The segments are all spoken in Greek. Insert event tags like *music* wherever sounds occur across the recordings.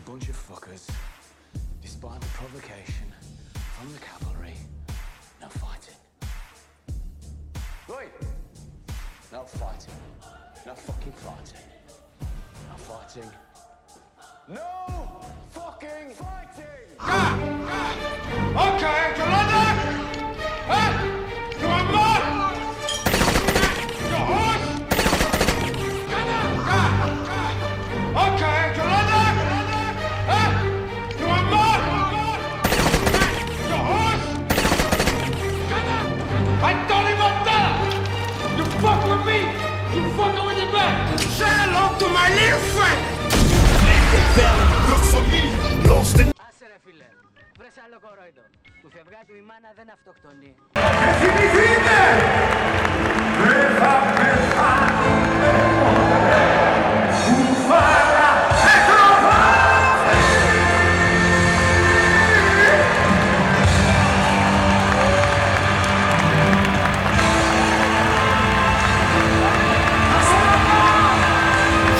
you bunch of fuckers. Despite the provocation from the cavalry, no fighting. Right. No fighting. No fucking fighting. No fighting. No fucking fighting! Ah! Ah! Okay, to London! Huh? Άσε ρε φίλε, βρες άλλο κορόιδο. Του φευγάτου η μάνα δεν αυτοκτονεί. Φίλοι,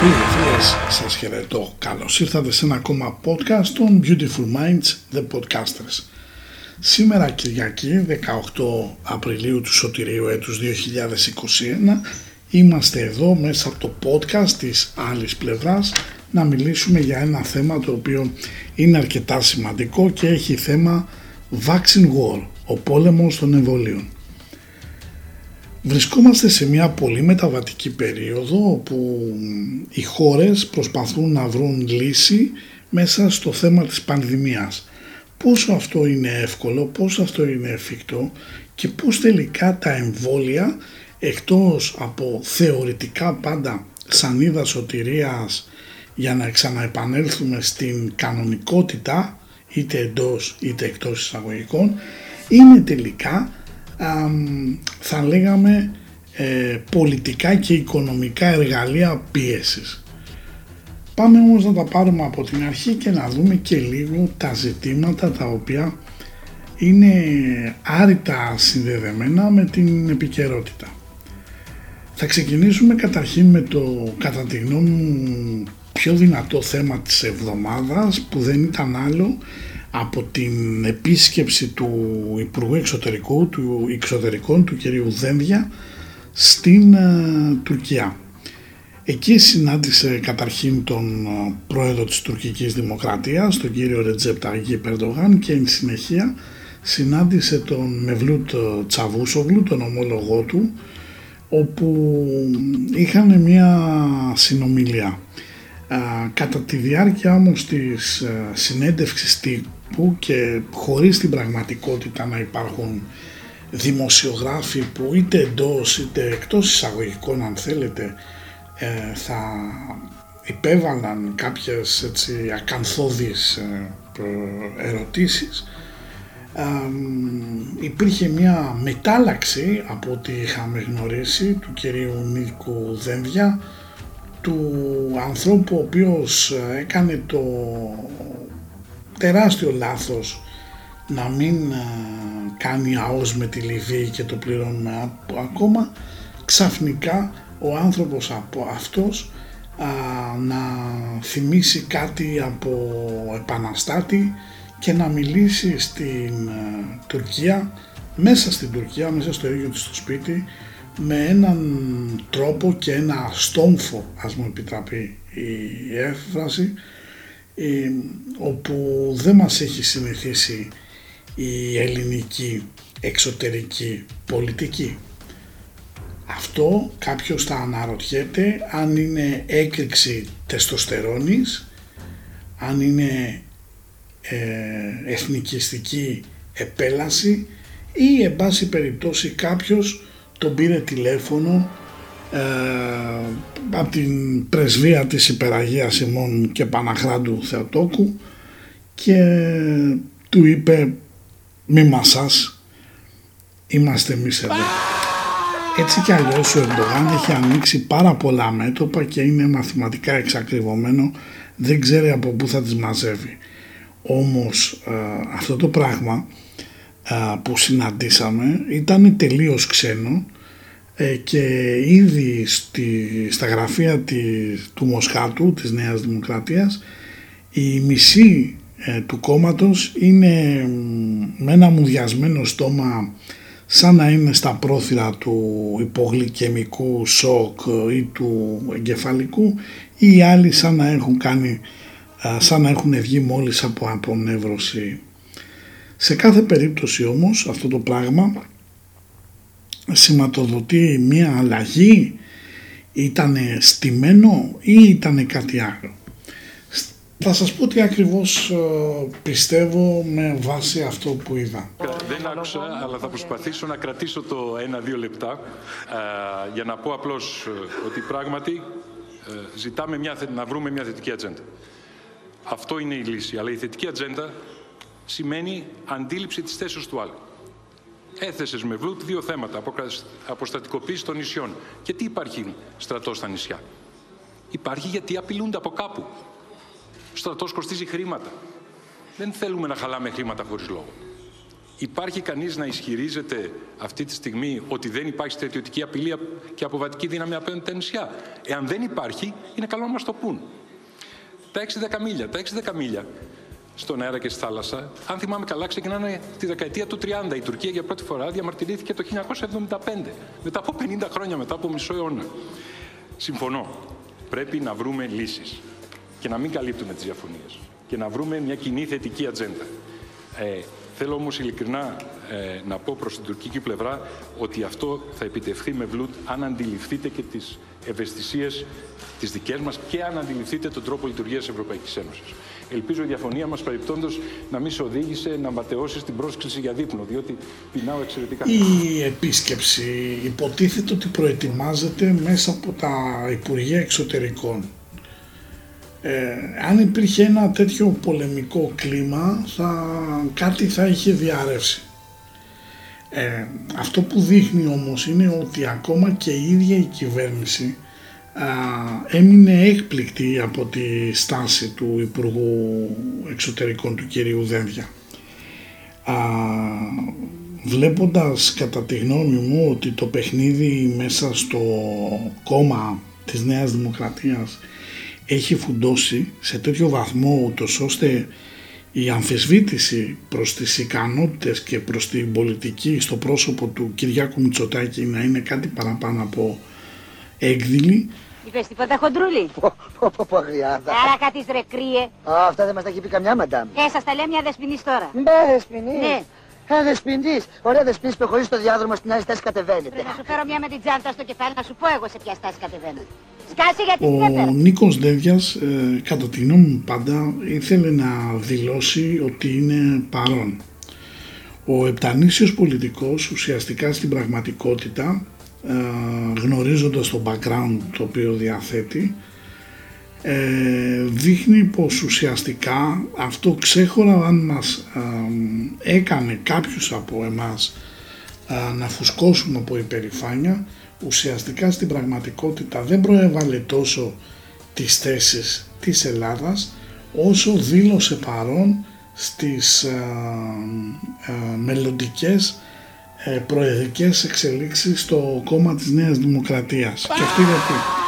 φίλες, σας χαιρετώ. Καλώς ήρθατε σε ένα ακόμα podcast των Beautiful Minds, The Podcasters. Σήμερα Κυριακή, 18 Απριλίου του Σωτηρίου έτους 2021, είμαστε εδώ μέσα από το podcast της άλλης πλευράς να μιλήσουμε για ένα θέμα το οποίο είναι αρκετά σημαντικό και έχει θέμα Vaccine War, ο πόλεμος των εμβολίων. Βρισκόμαστε σε μια πολύ μεταβατική περίοδο όπου οι χώρες προσπαθούν να βρουν λύση μέσα στο θέμα της πανδημίας. Πόσο αυτό είναι εύκολο, πόσο αυτό είναι εφικτό και πώς τελικά τα εμβόλια εκτός από θεωρητικά πάντα σανίδα σωτηρίας για να ξαναεπανέλθουμε στην κανονικότητα είτε εντός είτε εκτός εισαγωγικών είναι τελικά θα λέγαμε ε, πολιτικά και οικονομικά εργαλεία πίεσης. Πάμε όμως να τα πάρουμε από την αρχή και να δούμε και λίγο τα ζητήματα τα οποία είναι άρρητα συνδεδεμένα με την επικαιρότητα. Θα ξεκινήσουμε καταρχήν με το κατά τη γνώμη μου πιο δυνατό θέμα της εβδομάδας που δεν ήταν άλλο από την επίσκεψη του Υπουργού Εξωτερικού, του Εξωτερικών του κυρίου Δένδια στην ε, Τουρκία. Εκεί συνάντησε καταρχήν τον ε, πρόεδρο της τουρκικής δημοκρατίας, τον κύριο Ρετζέπ Ταγί Περντογάν και εν συνεχεία συνάντησε τον Μευλούτ Τσαβούσογλου, τον ομόλογό του, όπου είχαν μια συνομιλία. Κατά τη διάρκεια όμως της ε, συνέντευξης τύπου και χωρίς την πραγματικότητα να υπάρχουν δημοσιογράφοι που είτε εντός είτε εκτός εισαγωγικών αν θέλετε ε, θα υπέβαλαν κάποιες έτσι, ακαθόδεις ε, ερωτήσεις. Υπήρχε μια μετάλλαξη από ό,τι είχαμε γνωρίσει του κυρίου Νίκου Δένδια του ανθρώπου ο οποίος έκανε το τεράστιο λάθος να μην κάνει αός με τη Λιβύη και το πληρώνουμε. Ακόμα ξαφνικά ο άνθρωπος από αυτός να θυμίσει κάτι από επαναστάτη και να μιλήσει στην Τουρκία μέσα στην Τουρκία, μέσα στο ίδιο του το σπίτι με έναν τρόπο και ένα στόμφο ας μου επιτραπεί η έφραση ε, όπου δεν μας έχει συνηθίσει η ελληνική εξωτερική πολιτική. Αυτό κάποιος θα αναρωτιέται αν είναι έκρηξη τεστοστερόνης, αν είναι ε, εθνικιστική επέλαση ή εν πάση περιπτώσει κάποιος τον πήρε τηλέφωνο ε, από την πρεσβεία της Υπεραγίας Ημών και Παναχράντου Θεοτόκου και του είπε μη μασάς είμαστε εμείς εδώ έτσι κι αλλιώς ο Ερντογάν έχει ανοίξει πάρα πολλά μέτωπα και είναι μαθηματικά εξακριβωμένο δεν ξέρει από πού θα τις μαζεύει. Όμως ε, αυτό το πράγμα ε, που συναντήσαμε ήταν τελείως ξένο ε, και ήδη στη, στα γραφεία της, του Μοσχάτου της Νέας Δημοκρατίας Η μισή ε, του κόμματος είναι με ένα μουδιασμένο στόμα σαν να είναι στα πρόθυρα του υπογλυκαιμικού σοκ ή του εγκεφαλικού ή οι άλλοι σαν να έχουν κάνει σαν να έχουν βγει μόλις από απονεύρωση. Σε κάθε περίπτωση όμως αυτό το πράγμα σηματοδοτεί μια αλλαγή; Ήταν στημένο ή ήταν κάτι άλλο; Θα σας πω τι ακριβώς πιστεύω με βάση αυτό που είδα. Δεν άκουσα, αλλά θα προσπαθήσω να κρατήσω το ένα-δύο λεπτά για να πω απλώς ε, ότι πράγματι ε, ζητάμε μια, να βρούμε μια θετική ατζέντα. Αυτό είναι η λύση. Αλλά η θετική ατζέντα σημαίνει αντίληψη της θέσης του άλλου. Έθεσες με βουλτ δύο θέματα. Αποστατικοποίηση των νησιών. Και τι υπάρχει στρατός στα νησιά; Υπάρχει γιατί απειλούνται από κάπου. Ο στρατός κοστίζει χρήματα. Δεν θέλουμε να χαλάμε χρήματα χωρίς λόγο. Υπάρχει κανείς να ισχυρίζεται αυτή τη στιγμή ότι δεν υπάρχει στρατιωτική απειλή και αποβατική δύναμη απέναντι τα νησιά; Εάν δεν υπάρχει, είναι καλό να μας το πούν. Τα 6-10 μίλια. Τα 6-10 μίλια στον αέρα και στη θάλασσα, αν θυμάμαι καλά, ξεκινάνε τη δεκαετία του 30. Η Τουρκία για πρώτη φορά διαμαρτυρήθηκε το 1975. Μετά από 50 χρόνια, μετά από μισό αιώνα. Συμφωνώ. Πρέπει να βρούμε λύσεις και να μην καλύπτουμε τις διαφωνίες και να βρούμε μια κοινή θετική ατζέντα. Ε, θέλω όμως ειλικρινά ε, να πω προς την τουρκική πλευρά ότι αυτό θα επιτευχθεί με βλούτ αν αντιληφθείτε και τις ευαισθησίες τις δικές μας και αν αντιληφθείτε τον τρόπο λειτουργίας της Ευρωπαϊκής Ένωσης. Ελπίζω η διαφωνία μας παρεπτόντω να μην σε οδήγησε να ματαιώσεις την πρόσκληση για δείπνο, διότι πεινάω εξαιρετικά. Η επίσκεψη υποτίθεται ότι προετοιμάζεται μέσα από τα Υπουργεία Εξωτερικών. Ε, αν υπήρχε ένα τέτοιο πολεμικό κλίμα, θα, κάτι θα είχε διαρρεύσει. Ε, αυτό που δείχνει όμως είναι ότι ακόμα και η ίδια η κυβέρνηση έμεινε έκπληκτη από τη στάση του Υπουργού Εξωτερικών του κυρίου Δένδια. Α, βλέποντας κατά τη γνώμη μου ότι το παιχνίδι μέσα στο κόμμα της Νέας Δημοκρατίας έχει φουντώσει σε τέτοιο βαθμό ούτως ώστε η αμφισβήτηση προς τις ικανότητες και προς την πολιτική στο πρόσωπο του Κυριάκου Μητσοτάκη να είναι κάτι παραπάνω από έκδηλη Είπες τίποτα χοντρούλη; Πω, πω, πω, αγριάδα. Άρα κάτι ρε κρύε. Α, αυτά δεν μας τα έχει πει καμιά μαντάμ. Ε, σας τα λέει μια δεσποινής τώρα. Μπε, δεσποινής. Ναι. Ε, δεσποινής. Ωραία δεσποινής που χωρίς το διάδρομο στην άλλη στάση κατεβαίνετε. Πρέπει να σου φέρω μια με την τσάντα στο κεφάλι να σου πω εγώ σε ποια στάση κατεβαίνω. Σκάσε γιατί Ο δεν έπερα. Νίκος Δένδιας, ε, κατά τη γνώμη μου πάντα, ήθελε να δηλώσει ότι είναι παρόν. Ο επτανήσιος πολιτικός ουσιαστικά στην πραγματικότητα ε, γνωρίζοντας το background το οποίο διαθέτει ε, δείχνει πως ουσιαστικά αυτό ξέχωρα αν μας ε, έκανε κάποιους από εμάς να φουσκώσουμε από υπερηφάνεια ουσιαστικά στην πραγματικότητα δεν προέβαλε τόσο τις θέσεις της Ελλάδας όσο δήλωσε παρόν στις ε, ε, μελλοντικές ε, προεδρικές εξελίξεις στο κόμμα της Νέας Δημοκρατίας. Και αυτή γιατί.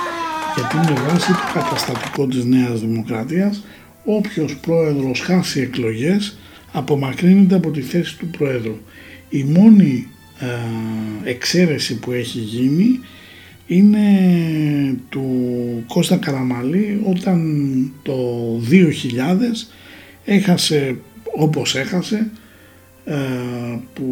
Γιατί με βάση το καταστατικό της Νέας Δημοκρατίας όποιος πρόεδρος χάσει εκλογές απομακρύνεται από τη θέση του πρόεδρου. Η μόνη ε, εξαίρεση που έχει γίνει είναι του Κώστα Καραμαλή όταν το 2000 έχασε όπως έχασε ε, που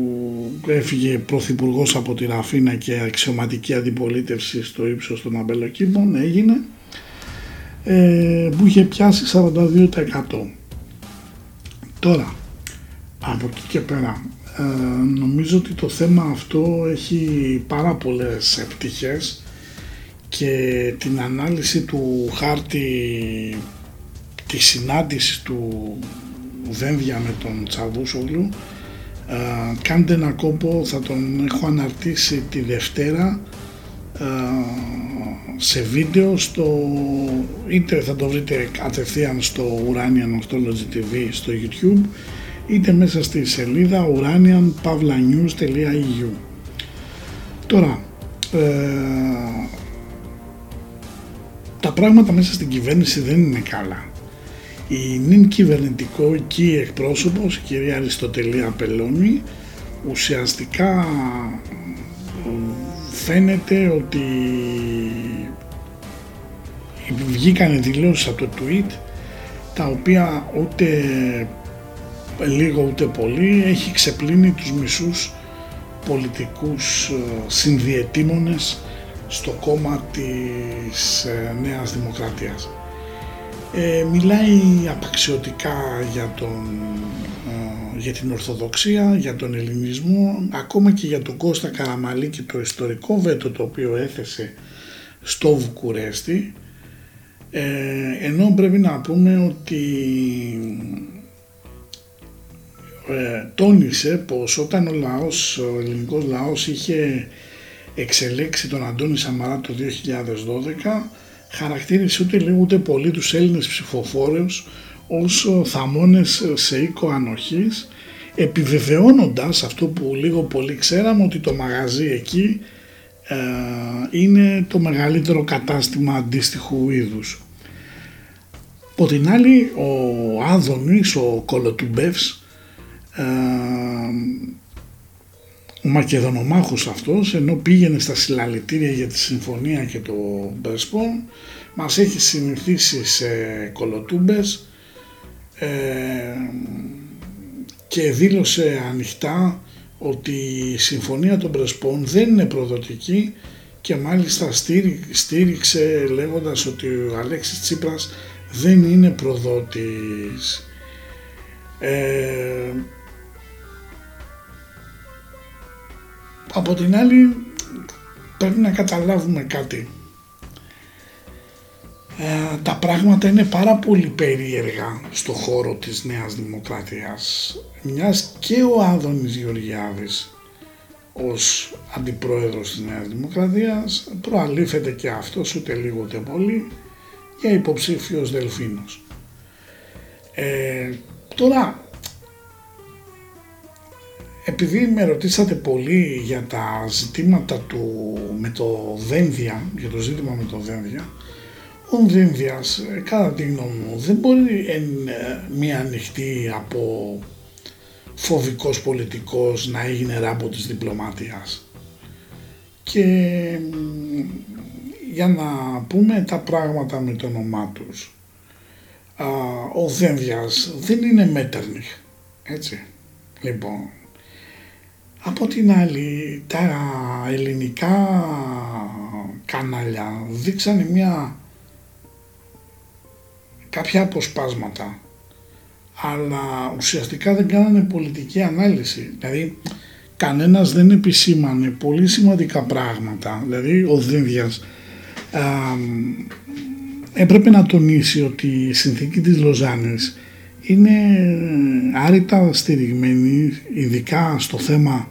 έφυγε πρωθυπουργός από τη Ραφίνα και αξιωματική αντιπολίτευση στο ύψος των αμπελοκήπων έγινε ε, που είχε πιάσει 42%. Τώρα, από εκεί και πέρα, ε, νομίζω ότι το θέμα αυτό έχει πάρα πολλές επιτυχίες και την ανάλυση του χάρτη της συνάντησης του Δένδια με τον Τσαβούσογλου κάντε ένα κόπο, θα τον έχω αναρτήσει τη Δευτέρα σε βίντεο στο είτε θα το βρείτε κατευθείαν στο Uranian Astrology TV στο YouTube είτε μέσα στη σελίδα uranianpavlanews.eu Τώρα, ε, τα πράγματα μέσα στην κυβέρνηση δεν είναι καλά. Η νυν κυβερνητική εκπρόσωπος, η κυρία Αριστοτελία Πελώνη, ουσιαστικά φαίνεται ότι βγήκαν δηλώσεις από το tweet τα οποία ούτε λίγο ούτε πολύ έχει ξεπλύνει τους μισούς πολιτικούς ε, συνδιετήμονες στο κόμμα της ε, Νέας Δημοκρατίας. Ε, μιλάει απαξιωτικά για, τον, ε, για την Ορθοδοξία, για τον Ελληνισμό, ακόμα και για τον Κώστα Καραμαλή και το ιστορικό βέτο το οποίο έθεσε στο Βουκουρέστι, ε, ενώ πρέπει να πούμε ότι ε, τόνισε πως όταν ο λαός, ο ελληνικός λαός είχε εξελέξει τον Αντώνη Σαμαρά το 2012 χαρακτήρισε ούτε λίγο ούτε πολύ τους Έλληνες ψηφοφόρους ως θαμώνες σε οίκο ανοχής επιβεβαιώνοντας αυτό που λίγο πολύ ξέραμε ότι το μαγαζί εκεί ε, είναι το μεγαλύτερο κατάστημα αντίστοιχου είδους. Από την άλλη ο Άδωνης, ο Κολοτουμπεύς, ε, ο Μακεδονομάχος αυτός ενώ πήγαινε στα συλλαλητήρια για τη συμφωνία και το Μπεσπον μας έχει συνηθίσει σε κολοτούμπες ε, και δήλωσε ανοιχτά ότι η συμφωνία των Πρεσπών δεν είναι προδοτική και μάλιστα στήριξε λέγοντας ότι ο Αλέξης Τσίπρας δεν είναι προδότης. Ε, από την άλλη πρέπει να καταλάβουμε κάτι. Ε, τα πράγματα είναι πάρα πολύ περίεργα στο χώρο της Νέας Δημοκρατίας μιας και ο Άδωνης Γεωργιάδης ως αντιπρόεδρος της Νέας Δημοκρατίας προαλήφεται και αυτός ούτε λίγο ούτε πολύ για υποψήφιος Δελφίνος. Ε, τώρα επειδή με ρωτήσατε πολύ για τα ζητήματα του με το Δένδια, για το ζήτημα με το Δένδια, ο Δένδιας, ε, κατά τη γνώμη μου, δεν μπορεί εν ε, μία ανοιχτή από φοβικός πολιτικός να έγινε ράμπο της διπλωμάτιας. Και για να πούμε τα πράγματα με το όνομά τους. ο Δένδιας δεν είναι Μέτερνιχ, έτσι. Λοιπόν, από την άλλη τα ελληνικά κανάλια δείξανε μια κάποια αποσπάσματα αλλά ουσιαστικά δεν κάνανε πολιτική ανάλυση. Δηλαδή κανένας δεν επισήμανε πολύ σημαντικά πράγματα. Δηλαδή ο Δίνδιας έπρεπε να τονίσει ότι η συνθήκη της Λοζάνης είναι άρρητα στηριγμένη ειδικά στο θέμα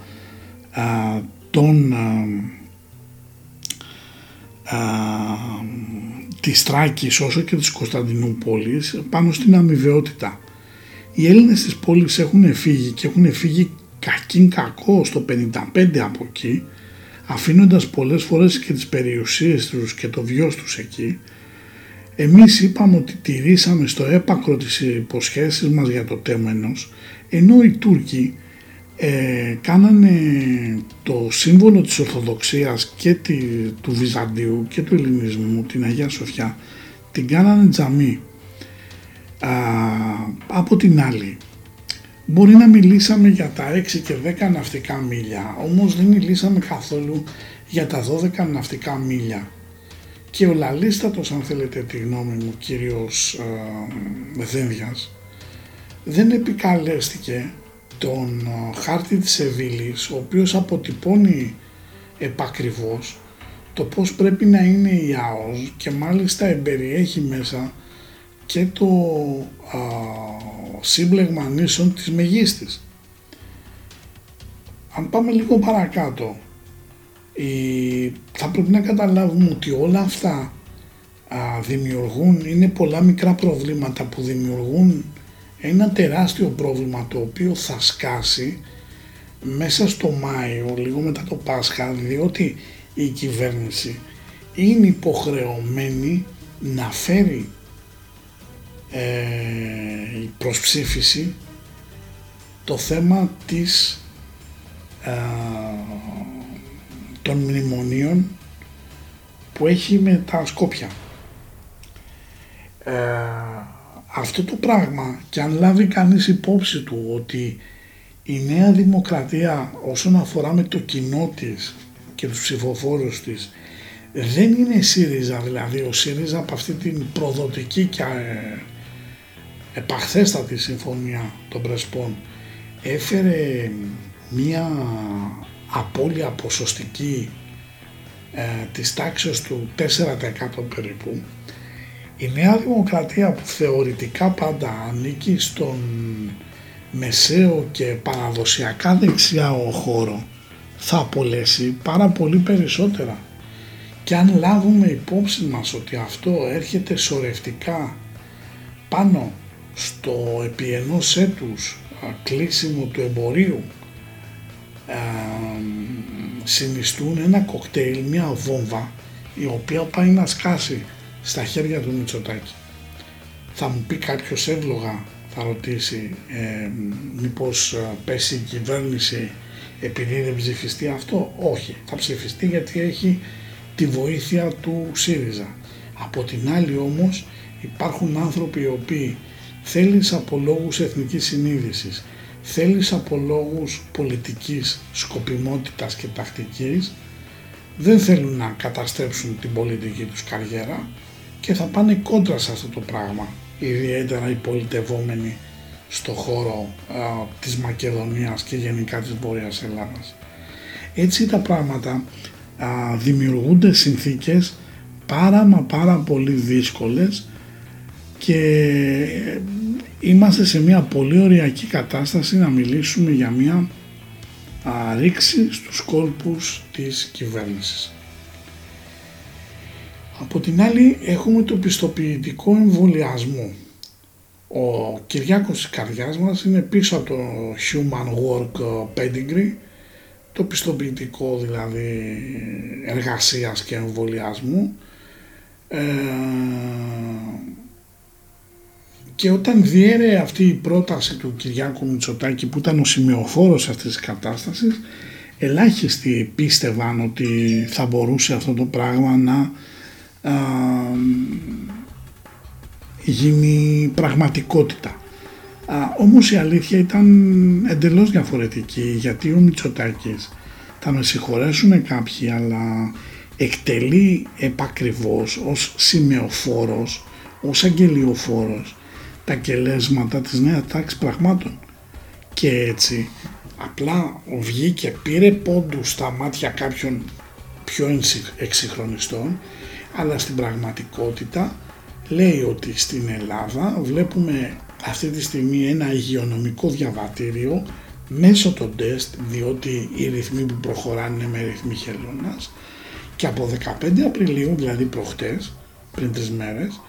α, των α, α, της Τράκης όσο και της Κωνσταντινούπολης πάνω στην αμοιβαιότητα. Οι Έλληνες της πόλης έχουν φύγει και έχουν φύγει κακήν κακό στο 55 από εκεί αφήνοντας πολλές φορές και τις περιουσίες τους και το βιός τους εκεί εμείς είπαμε ότι τηρήσαμε στο έπακρο τις υποσχέσεις μας για το τέμενος, ενώ οι Τούρκοι ε, κάνανε το σύμβολο της Ορθοδοξίας και τη, του Βυζαντίου και του Ελληνισμού, την Αγία Σοφιά, την κάνανε τζαμί. Α, από την άλλη, μπορεί να μιλήσαμε για τα 6 και 10 ναυτικά μίλια, όμως δεν μιλήσαμε καθόλου για τα 12 ναυτικά μίλια και ο λαλίστατος αν θέλετε τη γνώμη μου κύριος ε, δεν επικαλέστηκε τον ε, χάρτη της Εβίλης ο οποίος αποτυπώνει επακριβώς το πώς πρέπει να είναι η ΑΟΣ και μάλιστα εμπεριέχει μέσα και το α, σύμπλεγμα νήσων της Μεγίστης. Αν πάμε λίγο παρακάτω θα πρέπει να καταλάβουμε ότι όλα αυτά δημιουργούν, είναι πολλά μικρά προβλήματα που δημιουργούν ένα τεράστιο πρόβλημα το οποίο θα σκάσει μέσα στο Μάιο, λίγο μετά το Πάσχα, διότι η κυβέρνηση είναι υποχρεωμένη να φέρει ε, προς ψήφιση το θέμα της, ε, των μνημονίων που έχει με τα Σκόπια. Ε, αυτό το πράγμα και αν λάβει κανείς υπόψη του ότι η Νέα Δημοκρατία όσον αφορά με το κοινό της και τους ψηφοφόρους της δεν είναι η ΣΥΡΙΖΑ δηλαδή ο ΣΥΡΙΖΑ από αυτή την προδοτική και ε, επαχθέστατη συμφωνία των Πρεσπών έφερε μία απώλεια ποσοστική ε, της τάξης του 4% περίπου η Νέα Δημοκρατία που θεωρητικά πάντα ανήκει στον μεσαίο και παραδοσιακά δεξιά ο χώρο θα απολέσει πάρα πολύ περισσότερα. Και αν λάβουμε υπόψη μας ότι αυτό έρχεται σορευτικά πάνω στο επί ενός έτους κλείσιμο του εμπορίου συνιστούν ένα κοκτέιλ, μια βόμβα η οποία πάει να σκάσει στα χέρια του Μητσοτάκη. Θα μου πει κάποιος εύλογα, θα ρωτήσει, ε, μήπως πέσει η κυβέρνηση επειδή δεν ψηφιστεί αυτό. Όχι, θα ψηφιστεί γιατί έχει τη βοήθεια του ΣΥΡΙΖΑ. Από την άλλη όμως υπάρχουν άνθρωποι οι οποίοι θέλεις από λόγους εθνικής συνείδησης, θέλεις από λόγους πολιτικής σκοπιμότητας και τακτικής, δεν θέλουν να καταστρέψουν την πολιτική τους καριέρα και θα πάνε κόντρα σε αυτό το πράγμα, ιδιαίτερα οι πολιτευόμενοι στο χώρο α, της Μακεδονίας και γενικά της Βόρειας Ελλάδας. Έτσι τα πράγματα α, δημιουργούνται συνθήκες πάρα μα πάρα πολύ δύσκολες και ε, είμαστε σε μια πολύ ωριακή κατάσταση να μιλήσουμε για μια α, ρήξη στους κόλπους της κυβέρνησης. Από την άλλη έχουμε το πιστοποιητικό εμβολιασμό. Ο Κυριάκος της καρδιάς μας είναι πίσω από το Human Work Pedigree, το πιστοποιητικό δηλαδή εργασίας και εμβολιασμού ε, και όταν διέρε αυτή η πρόταση του Κυριάκου Μητσοτάκη που ήταν ο σημειοφόρος αυτής της κατάστασης ελάχιστοι πίστευαν ότι θα μπορούσε αυτό το πράγμα να γίνει πραγματικότητα. Α, όμως η αλήθεια ήταν εντελώς διαφορετική γιατί ο Μητσοτάκης θα με συγχωρέσουν κάποιοι αλλά εκτελεί επακριβώς ως σημεοφόρος, ως αγγελιοφόρος τα κελέσματα της νέας τάξης πραγμάτων. Και έτσι απλά βγήκε πήρε πόντους στα μάτια κάποιων πιο εξυγχρονιστών αλλά στην πραγματικότητα λέει ότι στην Ελλάδα βλέπουμε αυτή τη στιγμή ένα υγειονομικό διαβατήριο μέσω των τεστ διότι οι ρυθμοί που προχωράνε είναι με ρυθμοί χελώνας. Και από 15 Απριλίου δηλαδή προχτές πριν τρεις μέρες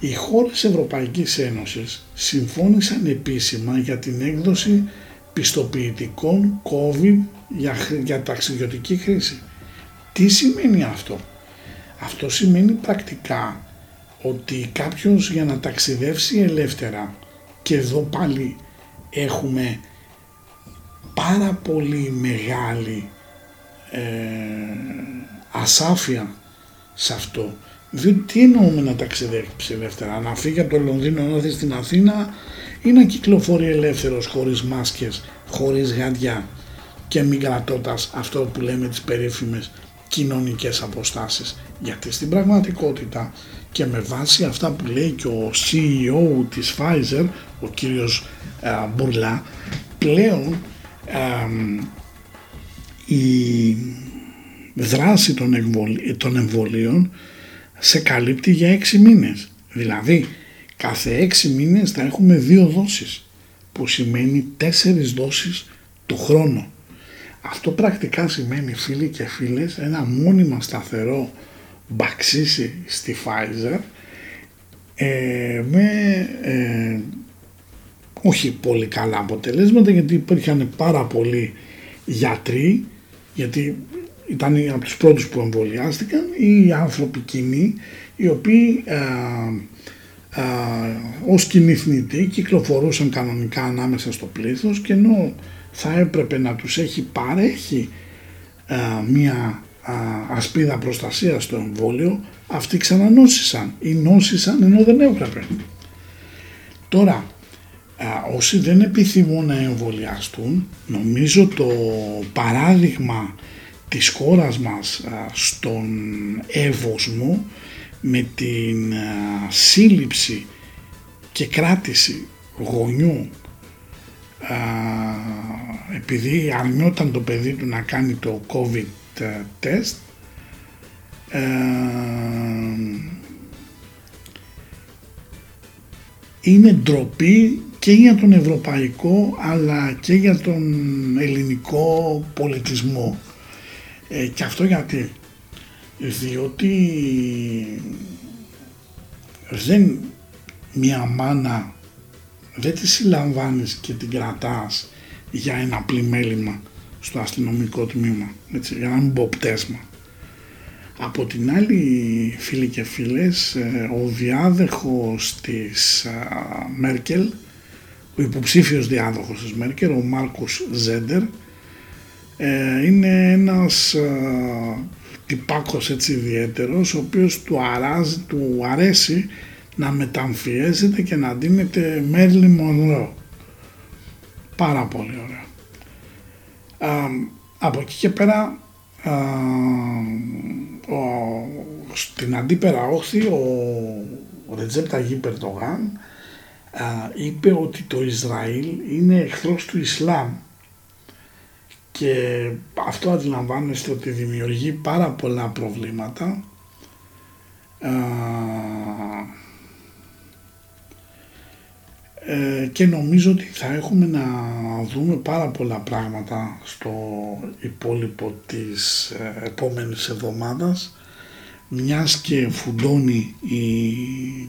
οι χώρες Ευρωπαϊκής Ένωσης συμφώνησαν επίσημα για την έκδοση πιστοποιητικών COVID για, για ταξιδιωτική χρήση. Τι σημαίνει αυτό; Αυτό σημαίνει πρακτικά ότι κάποιος για να ταξιδεύσει ελεύθερα και εδώ πάλι έχουμε πάρα πολύ μεγάλη ε, ασάφεια σε αυτό. Διότι τι εννοούμε να ταξιδέψει ελεύθερα, να φύγει από το Λονδίνο να έρθει στην Αθήνα ή να κυκλοφορεί ελεύθερος χωρίς μάσκες, χωρίς γάντια και μην κρατώντας αυτό που λέμε τις περίφημες κοινωνικές αποστάσεις; Γιατί στην πραγματικότητα και με βάση αυτά που λέει και ο CEO της Pfizer, ο κύριος ε, Μπουρλά, πλέον η δράση των, των εμβολίων σε καλύπτει για έξι μήνες. Δηλαδή κάθε έξι μήνες θα έχουμε δύο δόσεις που σημαίνει τέσσερις δόσεις το χρόνο. Αυτό πρακτικά σημαίνει φίλοι και φίλες ένα μόνιμα σταθερό μπαξίσει στη Pfizer ε, με ε, όχι πολύ καλά αποτελέσματα γιατί υπήρχαν πάρα πολλοί γιατροί γιατί ήταν από τους πρώτους που εμβολιάστηκαν ή οι άνθρωποι κοινοί οι οποίοι ε, α, ως κοινή κυκλοφορούσαν κανονικά ανάμεσα στο πλήθος και ενώ θα έπρεπε να τους έχει παρέχει μία ασπίδα προστασίας στο εμβόλιο αυτοί ξανανόσησαν ή νόσησαν ενώ δεν έπρεπε. Τώρα όσοι δεν επιθυμούν να εμβολιαστούν νομίζω το παράδειγμα της χώρας μας στον Εύωσμο με την σύλληψη και κράτηση γονιού επειδή αρνιόταν το παιδί του να κάνει το COVID test είναι ντροπή και για τον ευρωπαϊκό αλλά και για τον ελληνικό πολιτισμό. Ε, και αυτό γιατί, διότι δεν μια μάνα δεν τη συλλαμβάνεις και την κρατάς για ένα πλημέλημα στο αστυνομικό τμήμα, έτσι, για να μην πω πτέσμα. Από την άλλη φίλοι και φίλες, ε, ο διάδεχος της Μέρκελ, ο υποψήφιος διάδοχος της Μέρκελ, ο Μάρκος Ζέντερ, ε, είναι ένας τυπάκος έτσι ιδιαίτερος, ο οποίος του, αράζει, του αρέσει να μεταμφιέζεται και να δίνεται Μέρλι Μονρό. Πάρα πολύ ωραία. από εκεί και πέρα ο, στην αντίπερα όχθη ο, ο Ρετζέπτα Περτογάν είπε ότι το Ισραήλ είναι εχθρός του Ισλάμ και αυτό αντιλαμβάνεστε ότι δημιουργεί πάρα πολλά προβλήματα. Ε, και νομίζω ότι θα έχουμε να δούμε πάρα πολλά πράγματα στο υπόλοιπο της ε, επόμενης εβδομάδας μιας και φουντώνει η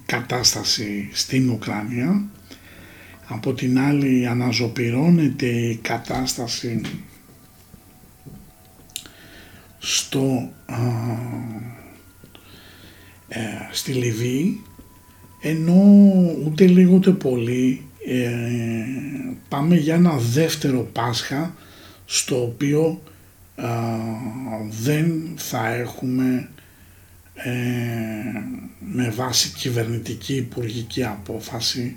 κατάσταση στην Ουκρανία. Από την άλλη αναζωπυρώνεται η κατάσταση στο, ε, στη Λιβύη ενώ ούτε λίγο ούτε πολύ ε, πάμε για ένα δεύτερο Πάσχα στο οποίο δεν θα έχουμε ε, με βάση κυβερνητική υπουργική απόφαση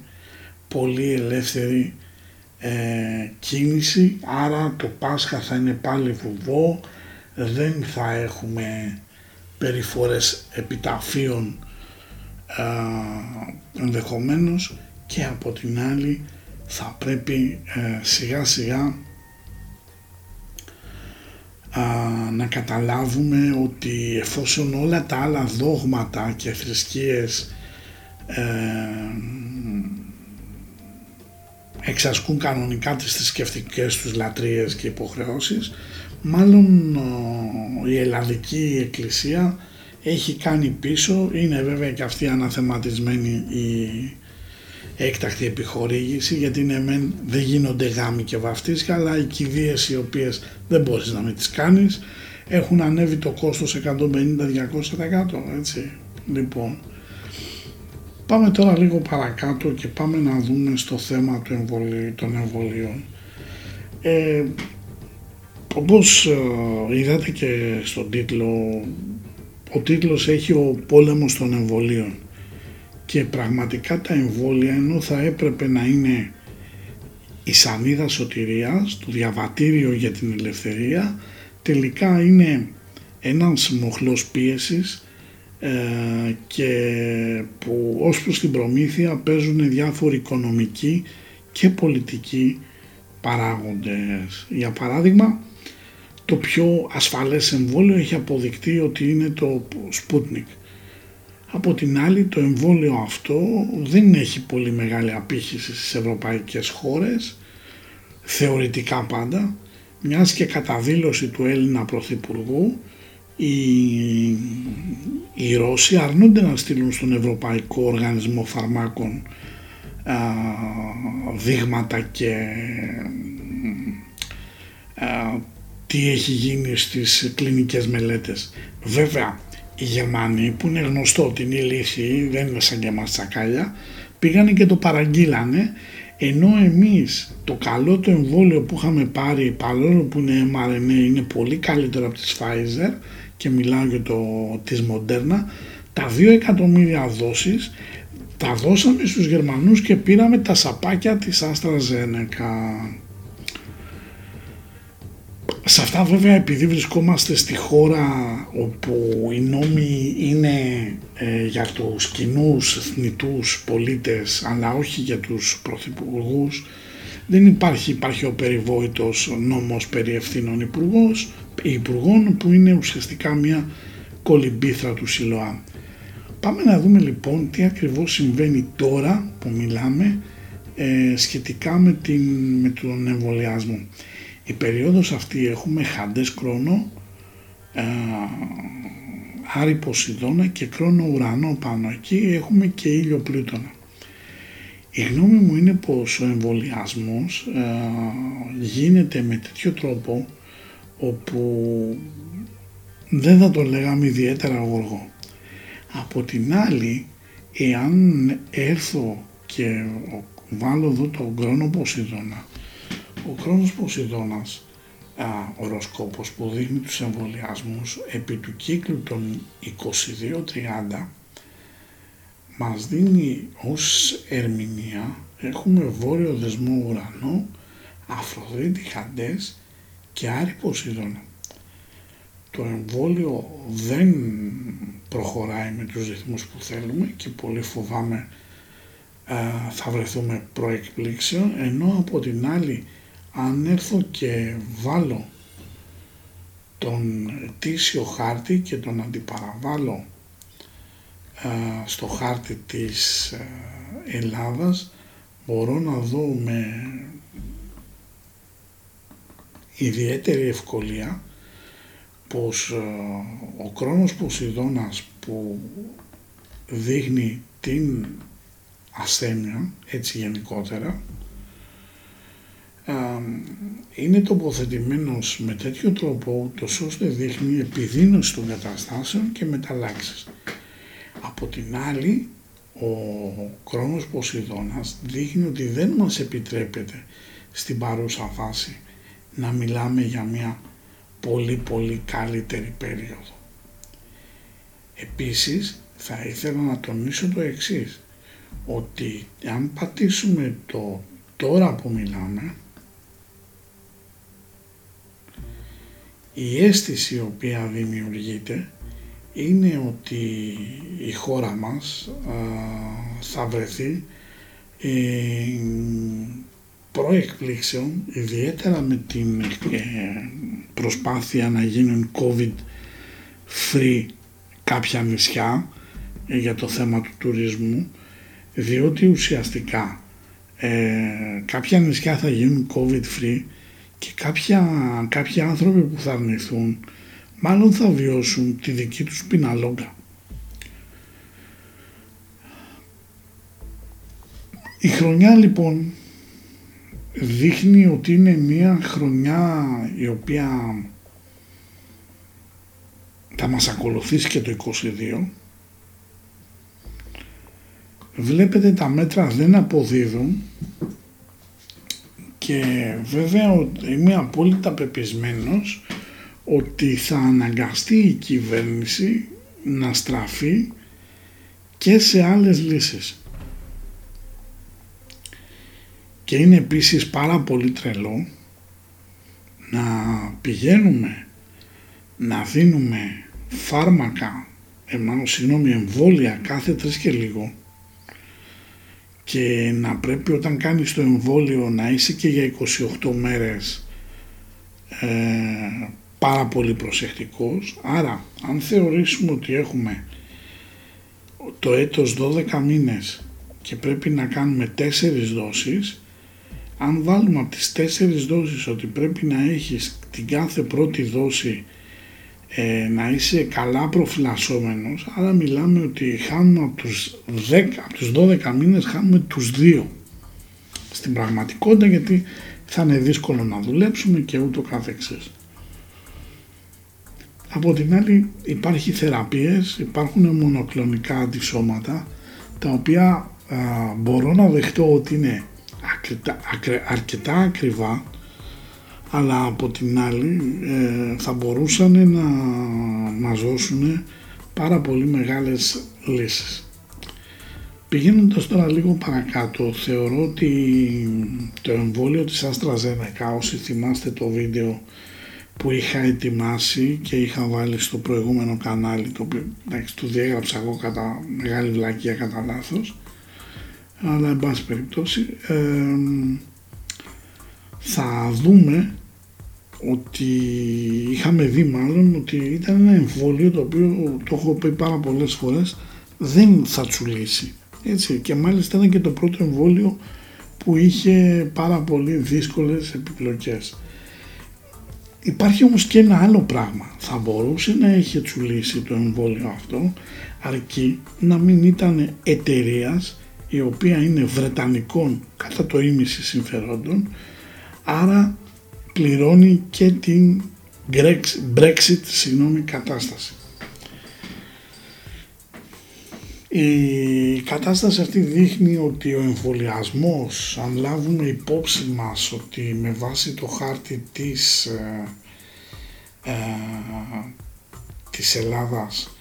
πολύ ελεύθερη ε, κίνηση. Άρα το Πάσχα θα είναι πάλι βουβό δεν θα έχουμε περιφορές επιταφείων ενδεχομένως και από την άλλη θα πρέπει ε, σιγά σιγά να καταλάβουμε ότι εφόσον όλα τα άλλα δόγματα και θρησκείες ε, εξασκούν κανονικά τις θρησκευτικές τους λατρείες και υποχρεώσεις μάλλον η Ελλαδική Εκκλησία έχει κάνει πίσω, είναι βέβαια και αυτή αναθεματισμένη η έκτακτη επιχορήγηση γιατί ναι μεν δεν γίνονται γάμοι και βαφτίσια αλλά οι κηδείες οι οποίες δεν μπορείς να μην τις κάνεις έχουν ανέβει το κόστος 150-200% έτσι. Λοιπόν πάμε τώρα λίγο παρακάτω και πάμε να δούμε στο θέμα του εμβολίου, των εμβολίων. Ε, όπως ε, είδατε και στον τίτλο ο τίτλος έχει ο πόλεμος των εμβολίων και πραγματικά τα εμβόλια ενώ θα έπρεπε να είναι η σανίδα σωτηρίας, το διαβατήριο για την ελευθερία τελικά είναι ένας μοχλός πίεσης ε, και που ως προς την προμήθεια παίζουν διάφοροι οικονομικοί και πολιτικοί παράγοντες. Για παράδειγμα το πιο ασφαλές εμβόλιο έχει αποδεικτεί ότι είναι το Sputnik. Από την άλλη το εμβόλιο αυτό δεν έχει πολύ μεγάλη απήχηση στις ευρωπαϊκές χώρες, θεωρητικά πάντα, μιας και κατά δήλωση του Έλληνα Πρωθυπουργού οι, οι Ρώσοι αρνούνται να στείλουν στον Ευρωπαϊκό Οργανισμό Φαρμάκων α, δείγματα και τι έχει γίνει στις κλινικές μελέτες. Βέβαια, οι Γερμανοί που είναι γνωστό ότι είναι ηλίθιοι, δεν είναι σαν και εμάς τσακάλια, πήγανε και το παραγγείλανε ενώ εμείς το καλό το εμβόλιο που είχαμε πάρει παρόλο που είναι mRNA είναι πολύ καλύτερο από τη Pfizer και μιλάω για το της Moderna τα 2 εκατομμύρια δόσεις τα δώσαμε στους Γερμανούς και πήραμε τα σαπάκια της AstraZeneca. Σε αυτά βέβαια επειδή βρισκόμαστε στη χώρα όπου οι νόμοι είναι ε, για τους κοινούς εθνητούς πολίτες αλλά όχι για τους πρωθυπουργούς δεν υπάρχει, υπάρχει ο περιβόητος νόμος περί ευθύνων υπουργός, υπουργών που είναι ουσιαστικά μια κολυμπήθρα του ΣΥΛΟΑ. Πάμε να δούμε λοιπόν τι ακριβώς συμβαίνει τώρα που μιλάμε ε, σχετικά με, την, με τον εμβολιασμό. Η περίοδος αυτή έχουμε χαντές χρόνο, ε, Άρη Ποσειδώνα και κρόνο ουρανό πάνω εκεί έχουμε και ήλιο πλούτονα. Η γνώμη μου είναι πως ο εμβολιασμός ε, γίνεται με τέτοιο τρόπο όπου δεν θα το λέγαμε ιδιαίτερα γοργό. Από την άλλη, εάν έρθω και βάλω εδώ τον χρόνο Ποσειδώνα, ο χρόνος Ποσειδώνας, α, οροσκόπος που δείχνει τους εμβολιασμούς επί του κύκλου των 22-30 μας δίνει ως ερμηνεία έχουμε βόρειο δεσμό ουρανό, Αφροδίτη Χαντές και Άρη Ποσειδώνα το εμβόλιο δεν προχωράει με τους ρυθμούς που θέλουμε και πολύ φοβάμαι θα βρεθούμε προεκπλήξεων ενώ από την άλλη αν έρθω και βάλω τον τήσιο χάρτη και τον αντιπαραβάλλω στο χάρτη της Ελλάδας μπορώ να δω με ιδιαίτερη ευκολία πως ε, ο χρόνος Ποσειδώνας που δείχνει την ασθένεια έτσι γενικότερα ε, είναι τοποθετημένος με τέτοιο τρόπο το ώστε δείχνει επιδείνωση των καταστάσεων και μεταλλάξεις. Από την άλλη ο χρόνος Ποσειδώνας δείχνει ότι δεν μας επιτρέπεται στην παρούσα φάση να μιλάμε για μια πολύ πολύ καλύτερη περίοδο. Επίσης θα ήθελα να τονίσω το εξής, ότι αν πατήσουμε το τώρα που μιλάμε, η αίσθηση η οποία δημιουργείται είναι ότι η χώρα μας θα βρεθεί προεκπλήξεων, ιδιαίτερα με την ε, προσπάθεια να γίνουν COVID-free κάποια νησιά ε, για το θέμα του τουρισμού, διότι ουσιαστικά ε, κάποια νησιά θα γίνουν COVID-free και κάποια, κάποιοι άνθρωποι που θα αρνηθούν μάλλον θα βιώσουν τη δική τους πιναλόγκα. Η χρονιά λοιπόν δείχνει ότι είναι μια χρονιά η οποία θα μας ακολουθήσει και το 22 βλέπετε τα μέτρα δεν αποδίδουν και βέβαια είμαι απόλυτα πεπισμένος ότι θα αναγκαστεί η κυβέρνηση να στραφεί και σε άλλες λύσεις. Και είναι επίσης πάρα πολύ τρελό να πηγαίνουμε να δίνουμε φάρμακα, εμάς, συγγνώμη, εμβόλια κάθε τρεις και λίγο και να πρέπει όταν κάνεις το εμβόλιο να είσαι και για 28 μέρες ε, πάρα πολύ προσεκτικός. Άρα, αν θεωρήσουμε ότι έχουμε το έτος 12 μήνες και πρέπει να κάνουμε 4 δόσεις, αν βάλουμε από τις τέσσερις δόσεις ότι πρέπει να έχεις την κάθε πρώτη δόση ε, να είσαι καλά προφυλασσόμενος, άρα μιλάμε ότι χάνουμε από τους, 10, από τους 12 μήνες χάνουμε τους δύο στην πραγματικότητα γιατί θα είναι δύσκολο να δουλέψουμε και ούτω καθεξής. Από την άλλη υπάρχει θεραπείες, υπάρχουν μονοκλονικά αντισώματα τα οποία α, μπορώ να δεχτώ ότι είναι αρκετά, αρκετά ακριβά αλλά από την άλλη ε, θα μπορούσαν να μας δώσουν πάρα πολύ μεγάλες λύσεις. Πηγαίνοντας τώρα λίγο παρακάτω, θεωρώ ότι το εμβόλιο της AstraZeneca, όσοι θυμάστε το βίντεο που είχα ετοιμάσει και είχα βάλει στο προηγούμενο κανάλι, το οποίο εντάξει, το διέγραψα εγώ κατά μεγάλη βλακία κατά λάθος, αλλά εν πάση περιπτώσει θα δούμε ότι είχαμε δει μάλλον ότι ήταν ένα εμβόλιο το οποίο το έχω πει πάρα πολλές φορές δεν θα τσουλήσει έτσι και μάλιστα ήταν και το πρώτο εμβόλιο που είχε πάρα πολύ δύσκολες επιπλοκές. Υπάρχει όμως και ένα άλλο πράγμα. Θα μπορούσε να είχε τσουλήσει το εμβόλιο αυτό αρκεί να μην ήταν εταιρείας η οποία είναι βρετανικών κατά το ίμιση συμφερόντων άρα πληρώνει και την Brexit συγγνώμη, κατάσταση. Η κατάσταση αυτή δείχνει ότι ο εμβολιασμός, αν λάβουμε υπόψη μας ότι με βάση το χάρτη της, ε, ε, της Ελλάδας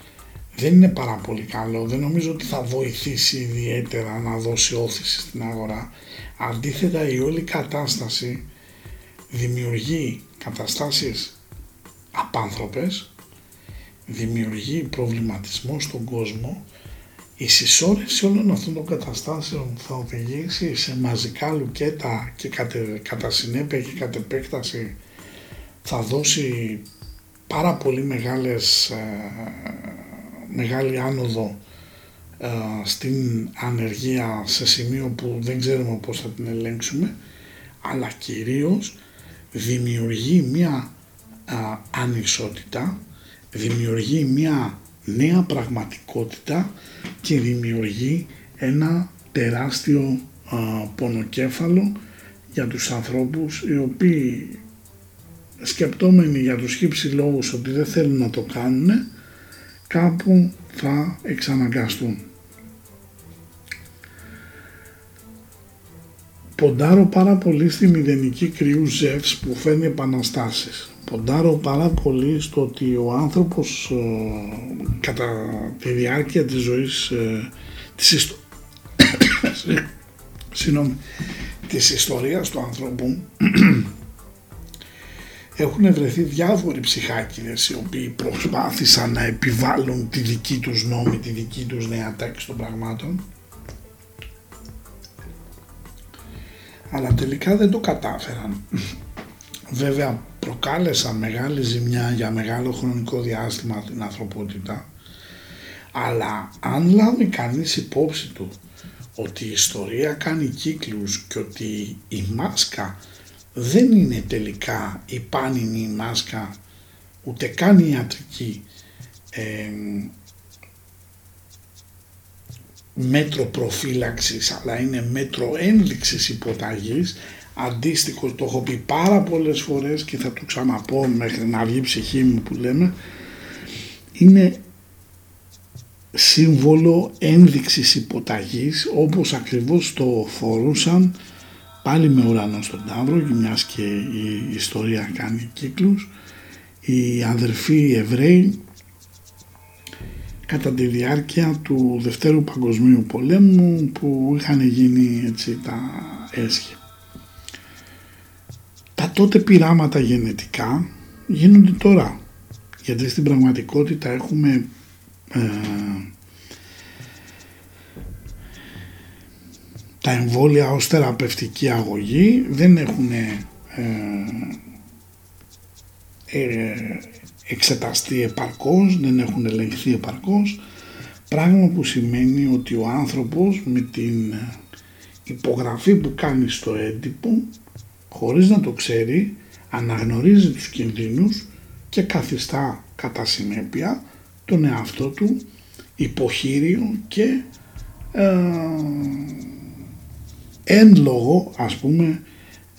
δεν είναι πάρα πολύ καλό, δεν νομίζω ότι θα βοηθήσει ιδιαίτερα να δώσει όθηση στην αγορά. Αντίθετα η όλη κατάσταση δημιουργεί καταστάσεις απάνθρωπες, δημιουργεί προβληματισμό στον κόσμο, η συσσόρευση όλων αυτών των καταστάσεων θα οδηγήσει σε μαζικά λουκέτα και κατά συνέπεια και κατ' επέκταση θα δώσει πάρα πολύ μεγάλες, ε, μεγάλη άνοδο ε, στην ανεργία σε σημείο που δεν ξέρουμε πώς θα την ελέγξουμε αλλά κυρίως δημιουργεί μια α, ανισότητα, δημιουργεί μια νέα πραγματικότητα και δημιουργεί ένα τεράστιο α, πονοκέφαλο για τους ανθρώπους οι οποίοι σκεπτόμενοι για τους χύψη λόγους ότι δεν θέλουν να το κάνουν κάπου θα εξαναγκαστούν. Ποντάρω πάρα πολύ στη μηδενική κρυού Ζεύς που φέρνει επαναστάσεις. Ποντάρω πάρα πολύ στο ότι ο άνθρωπος ε, κατά τη διάρκεια της ζωής ε, της, ιστο... *coughs* της ιστορίας του ανθρώπου *coughs* έχουν βρεθεί διάφοροι ψυχάκιδες οι οποίοι προσπάθησαν να επιβάλλουν τη δική τους νόμη, τη δική τους νέα τάξη των πραγμάτων αλλά τελικά δεν το κατάφεραν. Βέβαια προκάλεσαν μεγάλη ζημιά για μεγάλο χρονικό διάστημα την ανθρωπότητα αλλά αν λάβει κανείς υπόψη του ότι η ιστορία κάνει κύκλους και ότι η μάσκα δεν είναι τελικά η πάνινη μάσκα ούτε καν η ιατρική ε, μέτρο προφύλαξης αλλά είναι μέτρο ένδειξης υποταγής. Αντίστοιχο το έχω πει πάρα πολλές φορές και θα το ξαναπώ μέχρι να βγει η ψυχή μου που λέμε είναι σύμβολο ένδειξης υποταγής όπως ακριβώς το φορούσαν πάλι με ουρανό στον Ταύρο και μιας και η ιστορία κάνει κύκλους. Οι αδερφοί Εβραίοι κατά τη διάρκεια του Δευτέρου Παγκοσμίου Πολέμου που είχαν γίνει έτσι τα έσχη. Τα τότε πειράματα γενετικά γίνονται τώρα γιατί στην πραγματικότητα έχουμε ε, τα εμβόλια ως θεραπευτική αγωγή δεν έχουν ε, ε, εξεταστεί επαρκώς, δεν έχουν ελεγχθεί επαρκώς, πράγμα που σημαίνει ότι ο άνθρωπος με την υπογραφή που κάνει στο έντυπο, χωρίς να το ξέρει, αναγνωρίζει τους κινδύνους και καθιστά κατά συνέπεια τον εαυτό του υποχείριο και ε, εν λόγω ας πούμε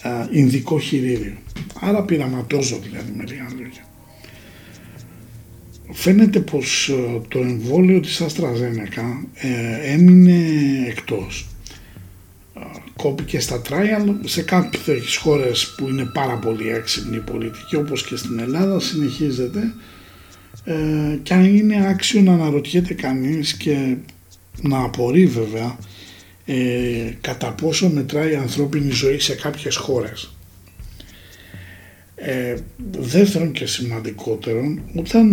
ε, Ινδικό χειρίδιο. Άρα πειραματόζω δηλαδή με λίγα λόγια. Φαίνεται πως ε, το εμβόλιο της Αστραζένεκα ε, έμεινε εκτός. Ε, κόπηκε στα trial σε κάποιες χώρες που είναι πάρα πολύ έξυπνη πολιτική όπως και στην Ελλάδα συνεχίζεται ε, και αν είναι άξιο να αναρωτιέται κανείς και να απορεί βέβαια ε, κατά πόσο μετράει η ανθρώπινη ζωή σε κάποιες χώρες. Ε, δεύτερον και σημαντικότερον, όταν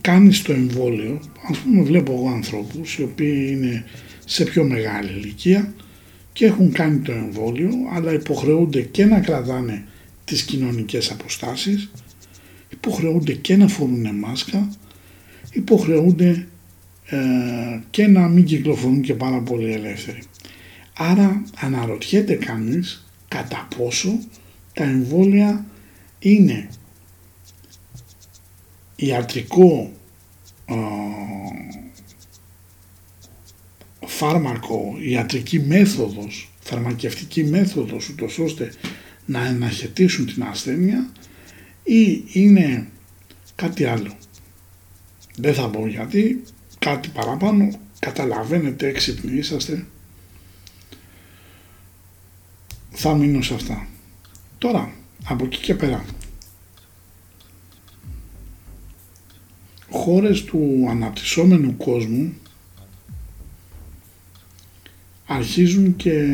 κάνεις το εμβόλιο, ας πούμε βλέπω εγώ ανθρώπους οι οποίοι είναι σε πιο μεγάλη ηλικία και έχουν κάνει το εμβόλιο, αλλά υποχρεούνται και να κρατάνε τις κοινωνικές αποστάσεις, υποχρεούνται και να φορούν μάσκα, υποχρεούνται ε, και να μην κυκλοφορούν και πάρα πολύ ελεύθεροι. Άρα αναρωτιέται κανείς κατά πόσο τα εμβόλια είναι ιατρικό ε, φάρμακο, ιατρική μέθοδος, φαρμακευτική μέθοδος ούτως ώστε να εναχαιτήσουν την ασθένεια ή είναι κάτι άλλο. Δεν θα πω γιατί, κάτι παραπάνω, καταλαβαίνετε έξυπνοι είσαστε, θα μείνω σε αυτά. Τώρα, από εκεί και πέρα, χώρες του αναπτυσσόμενου κόσμου αρχίζουν και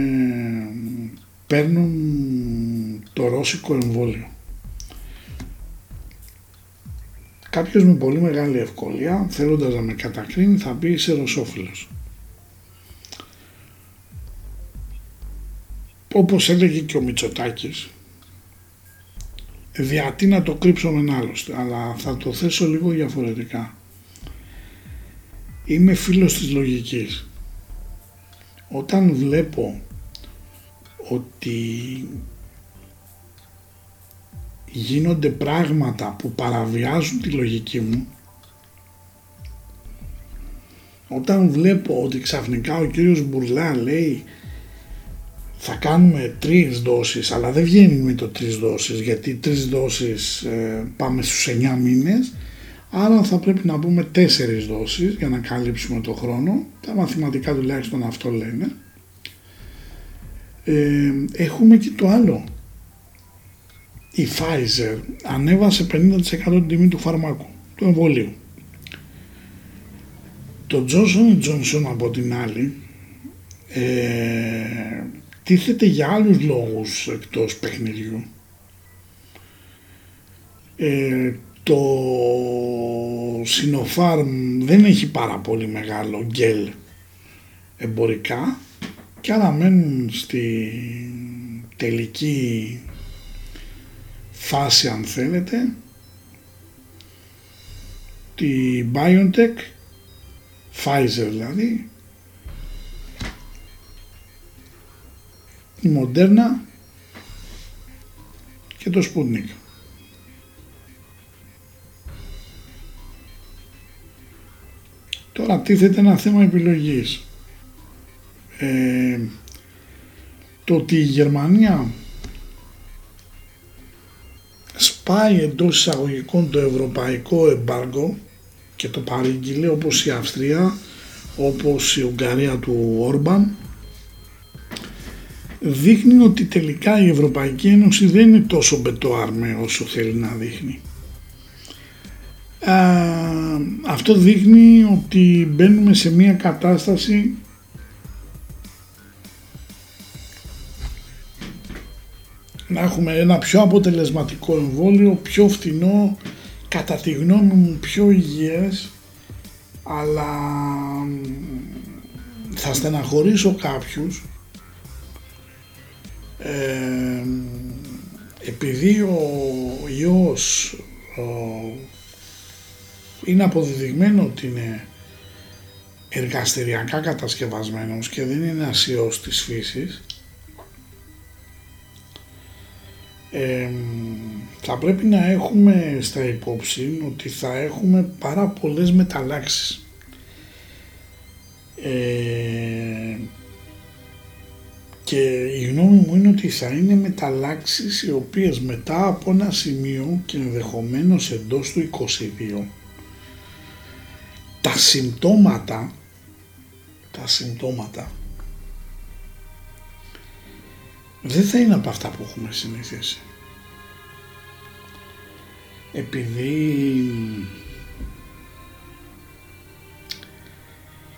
παίρνουν το ρώσικο εμβόλιο. Κάποιος με πολύ μεγάλη ευκολία, θέλοντας να με κατακρίνει, θα πει είσαι ρωσόφιλος. Όπως έλεγε και ο Μητσοτάκης, γιατί να το κρύψω με άλλωστε, αλλά θα το θέσω λίγο διαφορετικά. Είμαι φίλος της λογικής. Όταν βλέπω ότι γίνονται πράγματα που παραβιάζουν τη λογική μου όταν βλέπω ότι ξαφνικά ο κύριος Μπουρλά λέει θα κάνουμε τρεις δόσεις αλλά δεν βγαίνει με το τρεις δόσεις γιατί τρεις δόσεις ε, πάμε στους 9 μήνες. Άρα θα πρέπει να πούμε τέσσερις δόσεις για να καλύψουμε το χρόνο. Τα μαθηματικά τουλάχιστον αυτό λένε. Ε, έχουμε και το άλλο. Η Pfizer ανέβασε 50% την τιμή του φαρμάκου, του εμβολίου. Το Johnson Johnson από την άλλη ε, τίθεται για άλλους λόγους εκτός παιχνιδιού. Ε, το Sinopharm δεν έχει πάρα πολύ μεγάλο γκέλ εμπορικά και άρα μένουν στη τελική φάση αν θέλετε τη BioNTech Pfizer δηλαδή η Moderna και το Sputnik. Τώρα τίθεται ένα θέμα επιλογής. Ε, το ότι η Γερμανία σπάει εντός εισαγωγικών το ευρωπαϊκό εμπάργκο και το παρήγγειλε όπως η Αυστρία, όπως η Ουγγαρία του Όρμπαν δείχνει ότι τελικά η Ευρωπαϊκή Ένωση δεν είναι τόσο μπετοάρμε όσο θέλει να δείχνει. αυτό δείχνει ότι μπαίνουμε σε μια κατάσταση να έχουμε ένα πιο αποτελεσματικό εμβόλιο, πιο φτηνό, κατά τη γνώμη μου πιο υγιές, αλλά θα στεναχωρήσω κάποιους ε, επειδή ο ιός είναι αποδεδειγμένο ότι είναι εργαστηριακά κατασκευασμένος και δεν είναι ένας ιός της φύσης θα πρέπει να έχουμε στα υπόψη ότι θα έχουμε πάρα πολλές μεταλλάξεις. Ε, και η γνώμη μου είναι ότι θα είναι μεταλλάξεις οι οποίες μετά από ένα σημείο και ενδεχομένως εντός του 22 τα συμπτώματα τα συμπτώματα δεν θα είναι από αυτά που έχουμε συνηθίσει. Επειδή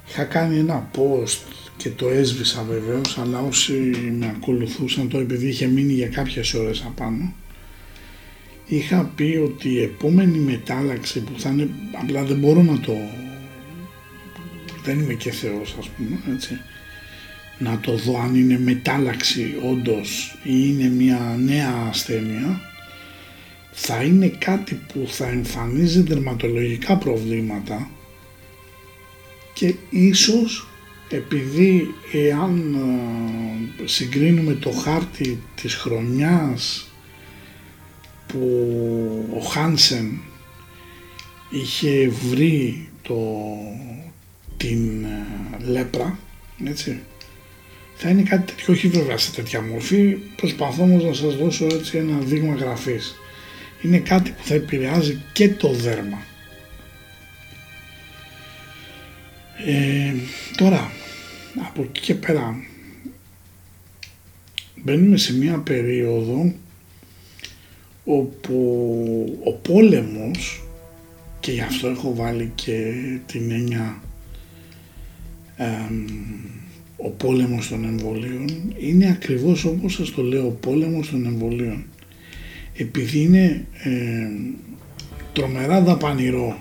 είχα κάνει ένα post και το έσβησα βεβαίως αλλά όσοι με ακολουθούσαν το επειδή είχε μείνει για κάποιες ώρες απάνω είχα πει ότι η επόμενη μετάλλαξη που θα είναι απλά δεν μπορώ να το δεν είμαι και Θεός ας πούμε έτσι να το δω αν είναι μετάλλαξη όντως ή είναι μια νέα ασθένεια θα είναι κάτι που θα εμφανίζει δερματολογικά προβλήματα και ίσως επειδή εάν ε, συγκρίνουμε το χάρτη της χρονιάς που ο Χάνσεν είχε βρει το, την ε, λέπρα έτσι θα είναι κάτι τέτοιο, όχι βέβαια σε τέτοια μορφή, προσπαθώ όμως να σας δώσω έτσι ένα δείγμα γραφής. Είναι κάτι που θα επηρεάζει και το δέρμα. Ε, τώρα, από εκεί και πέρα, μπαίνουμε σε μια περίοδο όπου ο πόλεμος και γι' αυτό έχω βάλει και την έννοια ο πόλεμος των εμβολίων είναι ακριβώς όπως σας το λέω ο πόλεμος των εμβολίων. Επειδή είναι ε, τρομερά δαπανηρό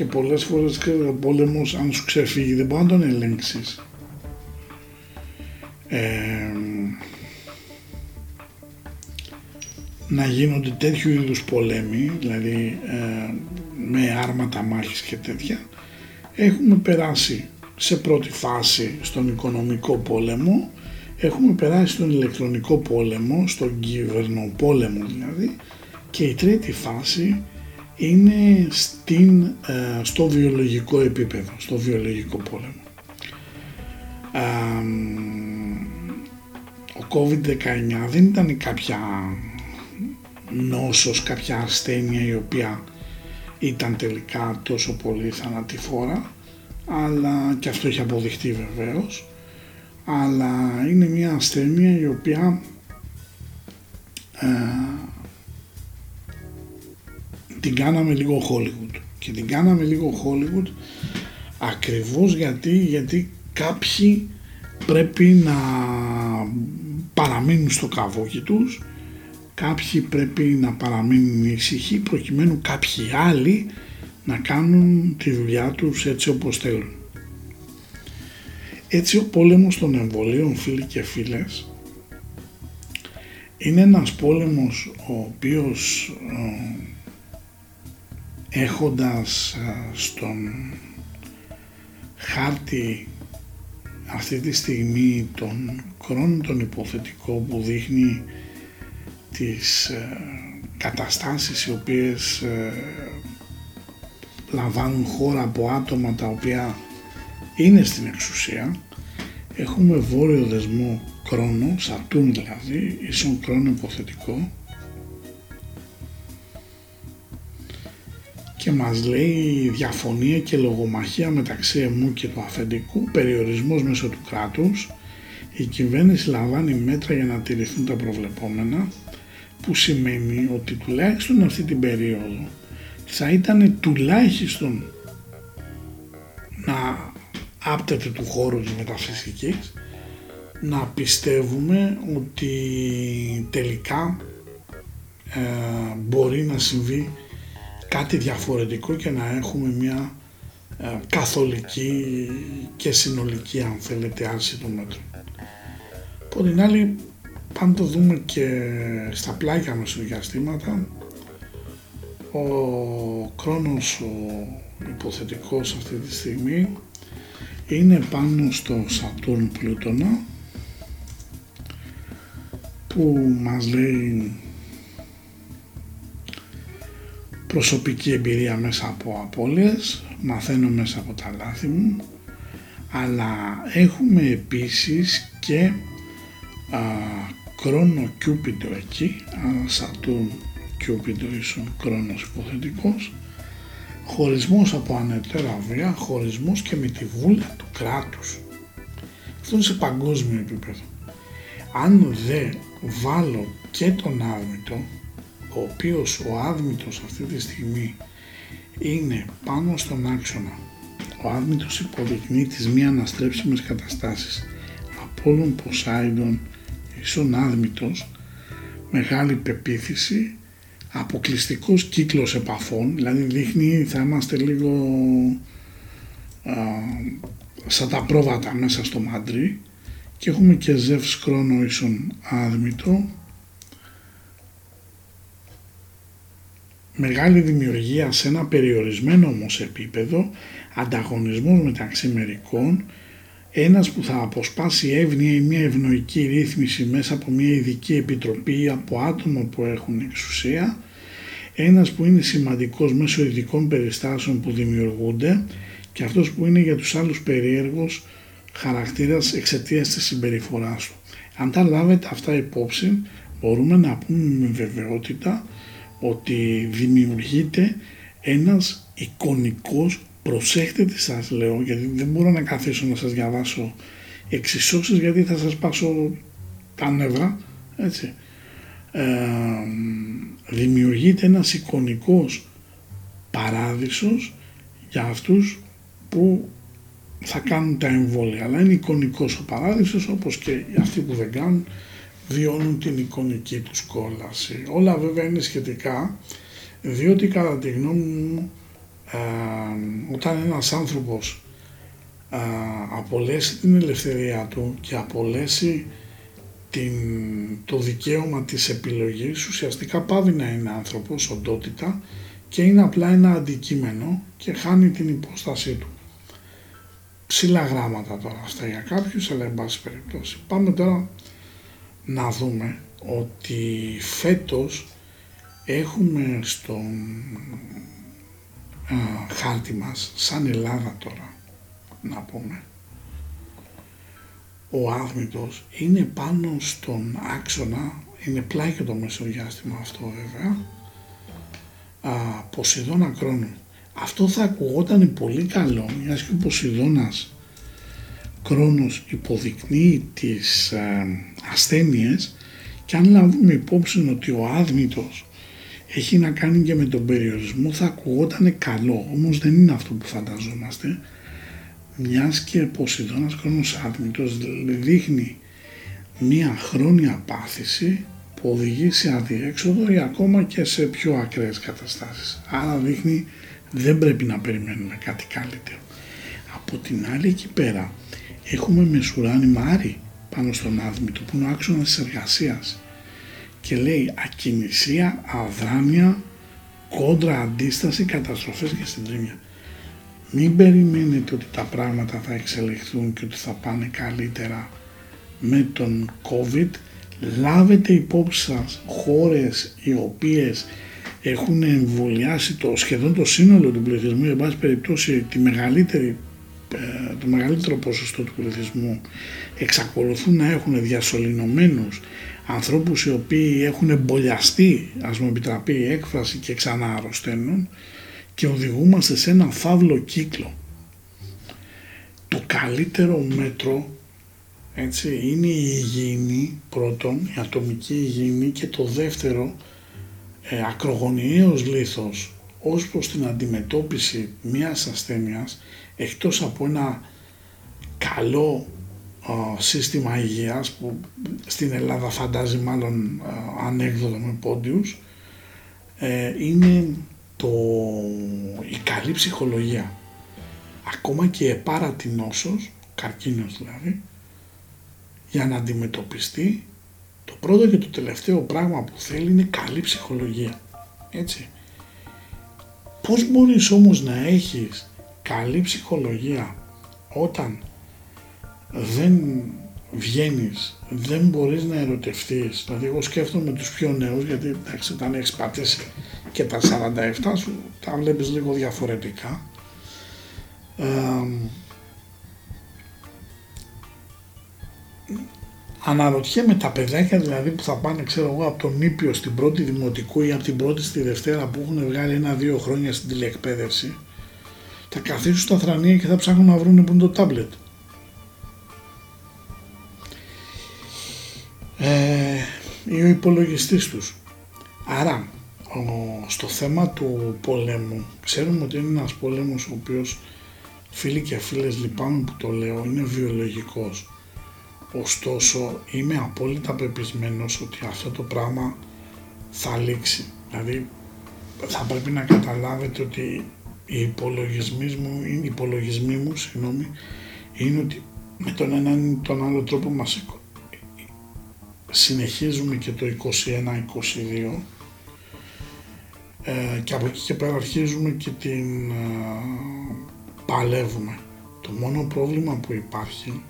και πολλές φορές ο πόλεμος αν σου ξεφύγει δεν μπορεί να τον ελέγξεις. Ε, να γίνονται τέτοιου είδους πολέμοι δηλαδή ε, με άρματα μάχης και τέτοια έχουμε περάσει σε πρώτη φάση στον οικονομικό πόλεμο, έχουμε περάσει στον ηλεκτρονικό πόλεμο, στον κυβερνοπόλεμο δηλαδή και η τρίτη φάση είναι στην, ε, στο βιολογικό επίπεδο, στο βιολογικό πόλεμο. ο COVID-19 δεν ήταν κάποια νόσος, κάποια ασθένεια η οποία ήταν τελικά τόσο πολύ θανατηφόρα αλλά και αυτό έχει αποδειχτεί βεβαίως αλλά είναι μια ασθένεια η οποία ε, την κάναμε λίγο Hollywood και την κάναμε λίγο Hollywood ακριβώς γιατί, γιατί κάποιοι πρέπει να παραμείνουν στο καβόκι τους κάποιοι πρέπει να παραμείνουν ησυχοί προκειμένου κάποιοι άλλοι να κάνουν τη δουλειά τους έτσι όπως θέλουν. Έτσι ο πόλεμος των εμβολίων φίλοι και φίλες είναι ένας πόλεμος ο οποίος ε, έχοντας ε, στον χάρτη αυτή τη στιγμή τον χρόνο τον υποθετικό που δείχνει τις ε, καταστάσεις οι οποίες λαμβάνουν χώρα από άτομα τα οποία είναι στην εξουσία έχουμε βόρειο δεσμό κρόνο, Σατούν δηλαδή, ίσον κρόνο υποθετικό και μας λέει διαφωνία και λογομαχία μεταξύ εμού και του αφεντικού, περιορισμός μέσω του κράτους, η κυβέρνηση λαμβάνει μέτρα για να τηρηθούν τα προβλεπόμενα, που σημαίνει ότι τουλάχιστον αυτή την περίοδο θα ήταν τουλάχιστον να άπτεται του χώρου της μεταφυσικής να πιστεύουμε ότι τελικά ε, μπορεί να συμβεί κάτι διαφορετικό και να έχουμε μια ε, καθολική και συνολική αν θέλετε άρση του μέτρου. Από την άλλη πάμε το δούμε και στα πλάγια μεσοδιαστήματα ο χρόνος ο υποθετικός αυτή τη στιγμή είναι πάνω στο Σατούρν Πλούτονα που μας λέει προσωπική εμπειρία μέσα από απώλειες, μαθαίνω μέσα από τα λάθη μου, αλλά έχουμε επίσης και α, κρόνο Κιούπιντο εκεί, Σατούρν και ο ίσον Κρόνος υποθετικός χωρισμός από ανετέρα βία, χωρισμός και με τη βούλα του κράτους. Αυτό είναι σε παγκόσμιο επίπεδο. Αν δεν βάλω και τον άδμητο, ο οποίος ο άδμητος αυτή τη στιγμή είναι πάνω στον άξονα. Ο άδμητος υποδεικνύει τις μη αναστρέψιμες καταστάσεις. Απόλλων Ποσάιντον, ίσον άδμητος, μεγάλη πεποίθηση, αποκλειστικός κύκλος επαφών, δηλαδή δείχνει θα είμαστε λίγο α, σαν τα πρόβατα μέσα στο μαντρί και έχουμε και ζεύς χρόνο ίσον άδμητο, μεγάλη δημιουργία σε ένα περιορισμένο όμως επίπεδο, ανταγωνισμός μεταξύ μερικών, ένας που θα αποσπάσει εύνοια ή μια ευνοϊκή ρύθμιση μέσα από μια ειδική επιτροπή από άτομα που έχουν εξουσία, ένας που είναι σημαντικός μέσω ειδικών περιστάσεων που δημιουργούνται και αυτός που είναι για τους άλλους περίεργος χαρακτήρας εξαιτίας της συμπεριφοράς του. Αν τα λάβετε αυτά υπόψη, μπορούμε να πούμε με βεβαιότητα ότι δημιουργείται ένας εικονικός, προσέχτε τι σας λέω, γιατί δεν μπορώ να καθίσω να σας διαβάσω εξισώσεις γιατί θα σας πάσω τα νεύρα, έτσι. Ε, δημιουργείται ένας εικονικός παράδεισος για αυτούς που θα κάνουν τα εμβόλια. Αλλά είναι εικονικός ο παράδεισος όπως και αυτοί που δεν κάνουν βιώνουν την εικονική τους κόλαση. Όλα βέβαια είναι σχετικά διότι κατά τη γνώμη μου ε, όταν ένας άνθρωπος ε, απολέσει την ελευθερία του και απολέσει την, το δικαίωμα της επιλογής ουσιαστικά πάβει να είναι άνθρωπος, οντότητα και είναι απλά ένα αντικείμενο και χάνει την υπόστασή του. Ψηλά γράμματα τώρα αυτά για κάποιους, αλλά εν πάση περιπτώσει. Πάμε τώρα να δούμε ότι φέτος έχουμε στον α, χάρτη μας, σαν Ελλάδα τώρα, να πούμε, ο άθμητος είναι πάνω στον άξονα, είναι πλάι και το μεσοδιάστημα αυτό βέβαια, α, Ποσειδώνα Κρόνου. Αυτό θα ακουγόταν πολύ καλό, μιας και ο Ποσειδώνας Κρόνος υποδεικνύει τις ε, ασθένειες και αν λάβουμε υπόψη ότι ο άδμητος έχει να κάνει και με τον περιορισμό θα ακουγόταν καλό, όμως δεν είναι αυτό που φανταζόμαστε μιας και Ποσειδώνας Κρόνος άδμητος δείχνει μία χρόνια πάθηση που οδηγεί σε αδιέξοδο ή ακόμα και σε πιο ακραίες καταστάσεις. Άρα δείχνει δεν πρέπει να περιμένουμε κάτι καλύτερο. Από την άλλη εκεί πέρα έχουμε μεσουράνει μάρι πάνω στον άδμητο που είναι ο άξονας της εργασίας και λέει ακινησία, αδράνεια, κόντρα, αντίσταση, καταστροφές και συντρίμια. Μην περιμένετε ότι τα πράγματα θα εξελιχθούν και ότι θα πάνε καλύτερα με τον COVID. Λάβετε υπόψη σας χώρες οι οποίες έχουν εμβολιάσει το, σχεδόν το σύνολο του πληθυσμού, εν πάση περιπτώσει τη μεγαλύτερη ε, το μεγαλύτερο ποσοστό του πληθυσμού εξακολουθούν να έχουν διασωληνωμένους ανθρώπους οι οποίοι έχουν εμπολιαστεί, ας μου επιτραπεί η έκφραση και ξανά αρρωσταίνουν και οδηγούμαστε σε ένα φαύλο κύκλο. Το καλύτερο μέτρο έτσι, είναι η υγιεινή πρώτον, η ατομική υγιεινή και το δεύτερο ε, ακρογωνιαίος λίθος ως προς την αντιμετώπιση μιας ασθένειας εκτός από ένα καλό σύστημα υγείας που στην Ελλάδα φαντάζει μάλλον ανέκδοτο με πόντιους ε, είναι το, η καλή ψυχολογία. Ακόμα και επάρατη νόσος, καρκίνος δηλαδή, για να αντιμετωπιστεί το πρώτο και το τελευταίο πράγμα που θέλει είναι καλή ψυχολογία. Έτσι. Πώς μπορείς όμως να έχεις καλή ψυχολογία όταν δεν βγαίνεις, δεν μπορείς να ερωτευτείς, δηλαδή εγώ σκέφτομαι τους πιο νέους γιατί εντάξει όταν έχεις πατήσει και τα 47 σου τα βλέπεις λίγο διαφορετικά. Αναρωτιέμαι τα παιδάκια δηλαδή που θα πάνε ξέρω εγώ από τον Ήπιο στην πρώτη δημοτικού ή από την πρώτη στη Δευτέρα που έχουν βγάλει ένα-δύο χρόνια στην τηλεεκπαίδευση θα καθίσουν στα θρανία και θα ψάχνουν να βρουν που είναι το τάμπλετ. Ε, ή ο υπολογιστής τους. Άρα στο θέμα του πολέμου ξέρουμε ότι είναι ένας πόλεμος ο οποίος φίλοι και φίλες λυπάμαι που το λέω είναι βιολογικός ωστόσο είμαι απόλυτα πεπισμένος ότι αυτό το πράγμα θα λήξει δηλαδή θα πρέπει να καταλάβετε ότι οι υπολογισμοί μου, οι υπολογισμοί μου συγγνώμη, είναι ότι με τον έναν ή τον άλλο τρόπο μας συνεχίζουμε και το 21-22 ε, και από εκεί και πέρα αρχίζουμε και την ε, παλεύουμε. Το μόνο πρόβλημα που υπάρχει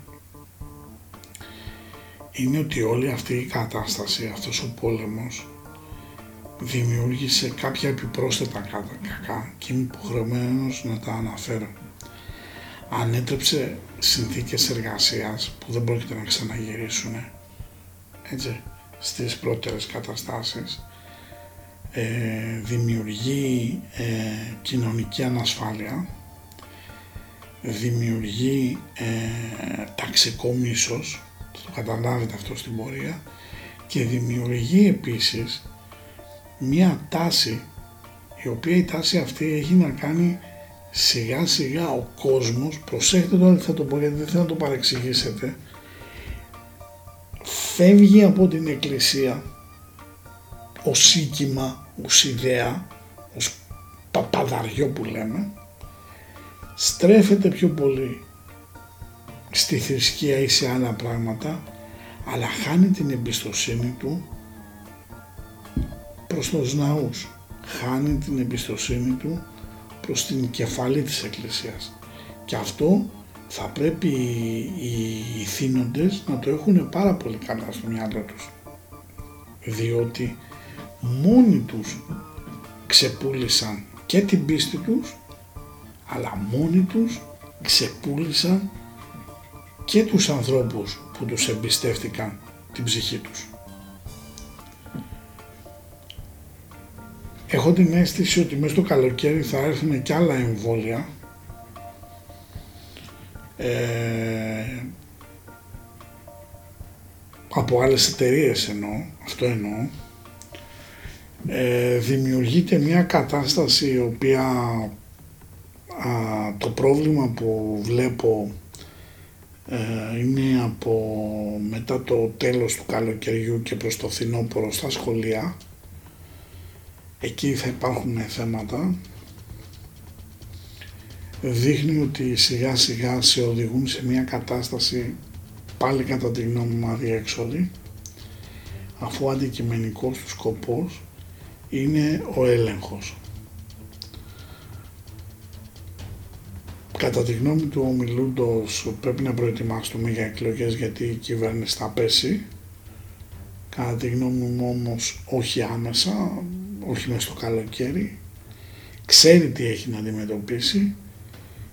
είναι ότι όλη αυτή η κατάσταση, αυτός ο πόλεμος δημιούργησε κάποια επιπρόσθετα κακά και είμαι υποχρεωμένος να τα αναφέρω. Ανέτρεψε συνθήκες εργασίας που δεν πρόκειται να ξαναγυρίσουν έτσι, στις πρώτερες καταστάσεις. Ε, δημιουργεί ε, κοινωνική ανασφάλεια, δημιουργεί ε, ταξικό μίσος, θα το καταλάβετε αυτό στην πορεία, και δημιουργεί επίσης μία τάση, η οποία η τάση αυτή έχει να κάνει σιγά σιγά ο κόσμος, προσέχετε το θα το πω γιατί δεν θέλω να το παρεξηγήσετε, φεύγει από την εκκλησία ως σύγκυμα, ως ιδέα, ως παπαδαριό που λέμε, στρέφεται πιο πολύ στη θρησκεία ή σε άλλα πράγματα, αλλά χάνει την εμπιστοσύνη του προς τους ναούς, χάνει την εμπιστοσύνη του προς την κεφαλή της Εκκλησίας. Και αυτό θα πρέπει οι θύνοντες να το έχουν πάρα πολύ καλά στο μυαλό τους. Διότι μόνοι τους ξεπούλησαν και την πίστη τους αλλά μόνοι τους ξεπούλησαν και τους ανθρώπους που τους εμπιστεύτηκαν την ψυχή τους. Έχω την αίσθηση ότι μέσα στο καλοκαίρι θα έρθουν και άλλα εμβόλια. Ε, από άλλες εταιρείες εννοώ, αυτό εννοώ, ε, δημιουργείται μια κατάσταση η οποία το πρόβλημα που βλέπω ε, είναι από μετά το τέλος του καλοκαιριού και προς το φθινόπωρο στα σχολεία εκεί θα υπάρχουν θέματα δείχνει ότι σιγά σιγά σε οδηγούν σε μια κατάσταση πάλι κατά τη γνώμη μου αδιέξοδη αφού αντικειμενικός του σκοπός είναι ο έλεγχος. Κατά τη γνώμη του ομιλούντος πρέπει να προετοιμαστούμε για εκλογές γιατί η κυβέρνηση θα πέσει. Κατά τη γνώμη μου όμως όχι άμεσα, όχι μέσα στο καλοκαίρι. Ξέρει τι έχει να αντιμετωπίσει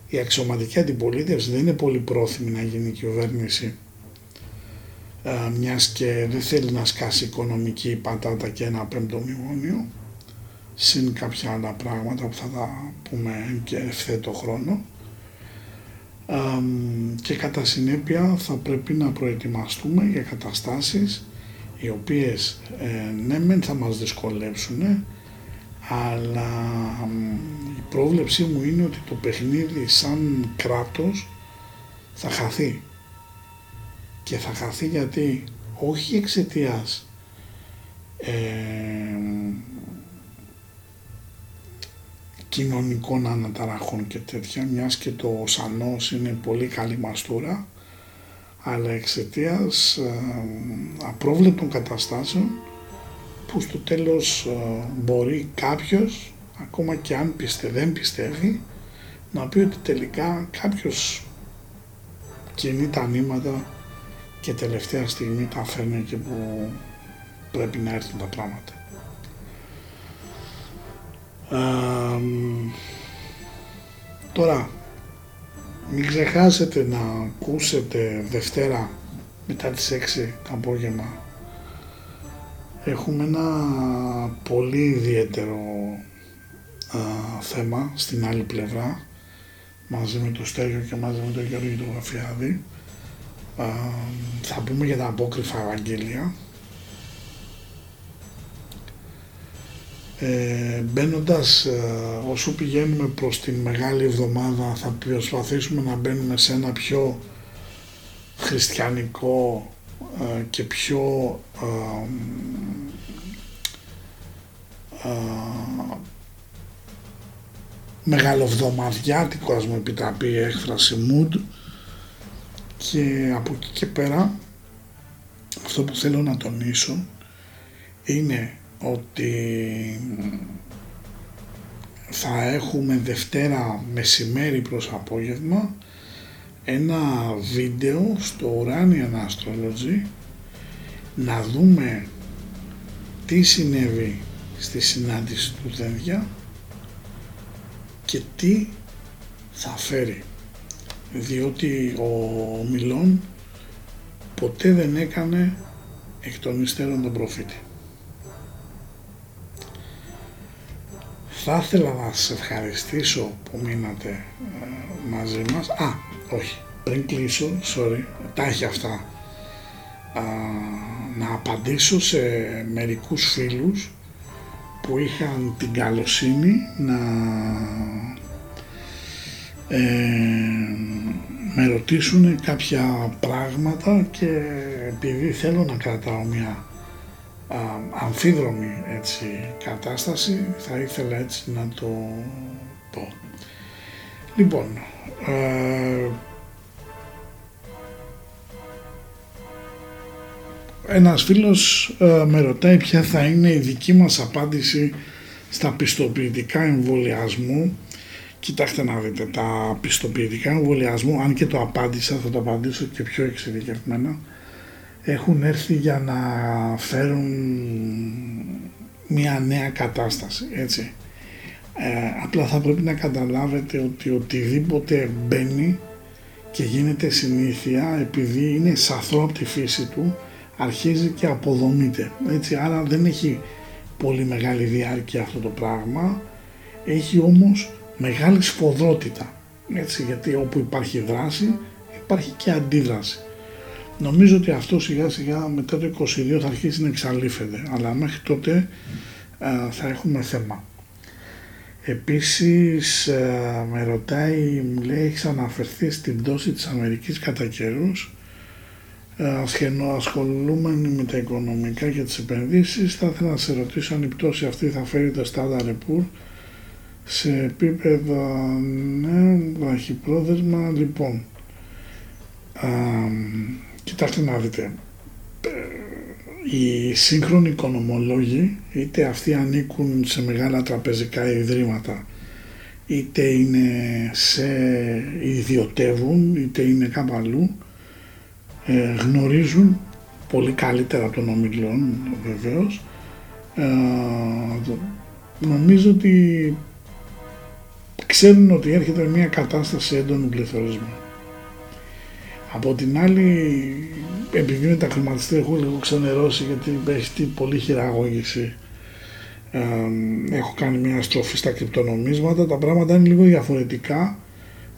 η αξιωματική αντιπολίτευση δεν είναι πολύ πρόθυμη να γίνει κυβέρνηση ε, μιας και δεν θέλει να σκάσει οικονομική πατάτα και ένα πέμπτο μνημόνιο συν κάποια άλλα πράγματα που θα τα πούμε και ευθέτω χρόνο και κατά συνέπεια θα πρέπει να προετοιμαστούμε για καταστάσεις οι οποίες ε, ναι μεν θα μας δυσκολεύσουν αλλά η πρόβλεψή μου είναι ότι το παιχνίδι σαν κράτος θα χαθεί. Και θα χαθεί γιατί όχι εξαιτίας ε, κοινωνικών αναταραχών και τέτοια, μιας και το σανός είναι πολύ καλή μαστούρα, αλλά εξαιτίας ε, απρόβλεπτων καταστάσεων που στο τέλος ε, μπορεί κάποιος, ακόμα και αν πιστε, δεν πιστεύει, να πει ότι τελικά κάποιος κινεί τα νήματα και τελευταία στιγμή τα φέρνει και που πρέπει να έρθουν τα πράγματα. τώρα, μην ξεχάσετε να ακούσετε Δευτέρα μετά τις 6 το απόγευμα έχουμε ένα πολύ ιδιαίτερο α, θέμα στην άλλη πλευρά μαζί με το Στέργιο και μαζί με τον Γιώργο του Γραφιάδη. θα πούμε για τα απόκριφα Ευαγγέλια. Ε, μπαίνοντας, ε, όσο πηγαίνουμε προς την Μεγάλη Εβδομάδα θα προσπαθήσουμε να μπαίνουμε σε ένα πιο χριστιανικό ε, και πιο ε, ε, μεγαλοβδομαδιάτικο ας μου επιτραπεί η έκφραση mood. Και από εκεί και πέρα αυτό που θέλω να τονίσω είναι ότι θα έχουμε Δευτέρα μεσημέρι προς απόγευμα ένα βίντεο στο Uranian Astrology να δούμε τι συνέβη στη συνάντηση του Δένδια και τι θα φέρει διότι ο Μιλών ποτέ δεν έκανε εκ των υστέρων τον προφήτη. Θα ήθελα να σας ευχαριστήσω που μείνατε ε, μαζί μας. Α, όχι, πριν κλείσω, sorry, τα έχει αυτά. να απαντήσω σε μερικούς φίλους που είχαν την καλοσύνη να ε, με ρωτήσουν κάποια πράγματα και επειδή θέλω να κρατάω μια α, αμφίδρομη έτσι, κατάσταση θα ήθελα έτσι να το πω. Λοιπόν, ε, ένας φίλος ε, με ρωτάει ποια θα είναι η δική μας απάντηση στα πιστοποιητικά εμβολιασμού. Κοιτάξτε να δείτε, τα πιστοποιητικά εμβολιασμού, αν και το απάντησα, θα το απαντήσω και πιο εξειδικευμένα, έχουν έρθει για να φέρουν μια νέα κατάσταση, έτσι. Ε, απλά θα πρέπει να καταλάβετε ότι οτιδήποτε μπαίνει και γίνεται συνήθεια επειδή είναι σαθρό από τη φύση του αρχίζει και αποδομείται. Έτσι, άρα δεν έχει πολύ μεγάλη διάρκεια αυτό το πράγμα, έχει όμως μεγάλη σφοδρότητα. Έτσι, γιατί όπου υπάρχει δράση υπάρχει και αντίδραση. Νομίζω ότι αυτό σιγά σιγά μετά το 22 θα αρχίσει να εξαλείφεται, αλλά μέχρι τότε θα έχουμε θέμα. Επίσης με ρωτάει, μου λέει, έχεις αναφερθεί στην πτώση της Αμερικής κατά καιρούς; Ασχολούμενοι με τα οικονομικά και τις επενδύσεις. Θα ήθελα να σε ρωτήσω αν η πτώση αυτή θα φέρει το Standard Poor σε επίπεδα ναι, βραχυπρόθεσμα λοιπόν. Α, κοιτάξτε να δείτε οι σύγχρονοι οικονομολόγοι είτε αυτοί ανήκουν σε μεγάλα τραπεζικά ιδρύματα είτε είναι σε ιδιωτεύουν είτε είναι κάπου αλλού ε, γνωρίζουν πολύ καλύτερα από τον ομιλών βεβαίως ε, νομίζω ότι ξέρουν ότι έρχεται μια κατάσταση έντονου πληθωρισμού. Από την άλλη, επειδή με τα χρηματιστήρια έχω λίγο ξενερώσει γιατί έχει πολύ χειραγώγηση ε, έχω κάνει μια στροφή στα κρυπτονομίσματα, τα πράγματα είναι λίγο διαφορετικά.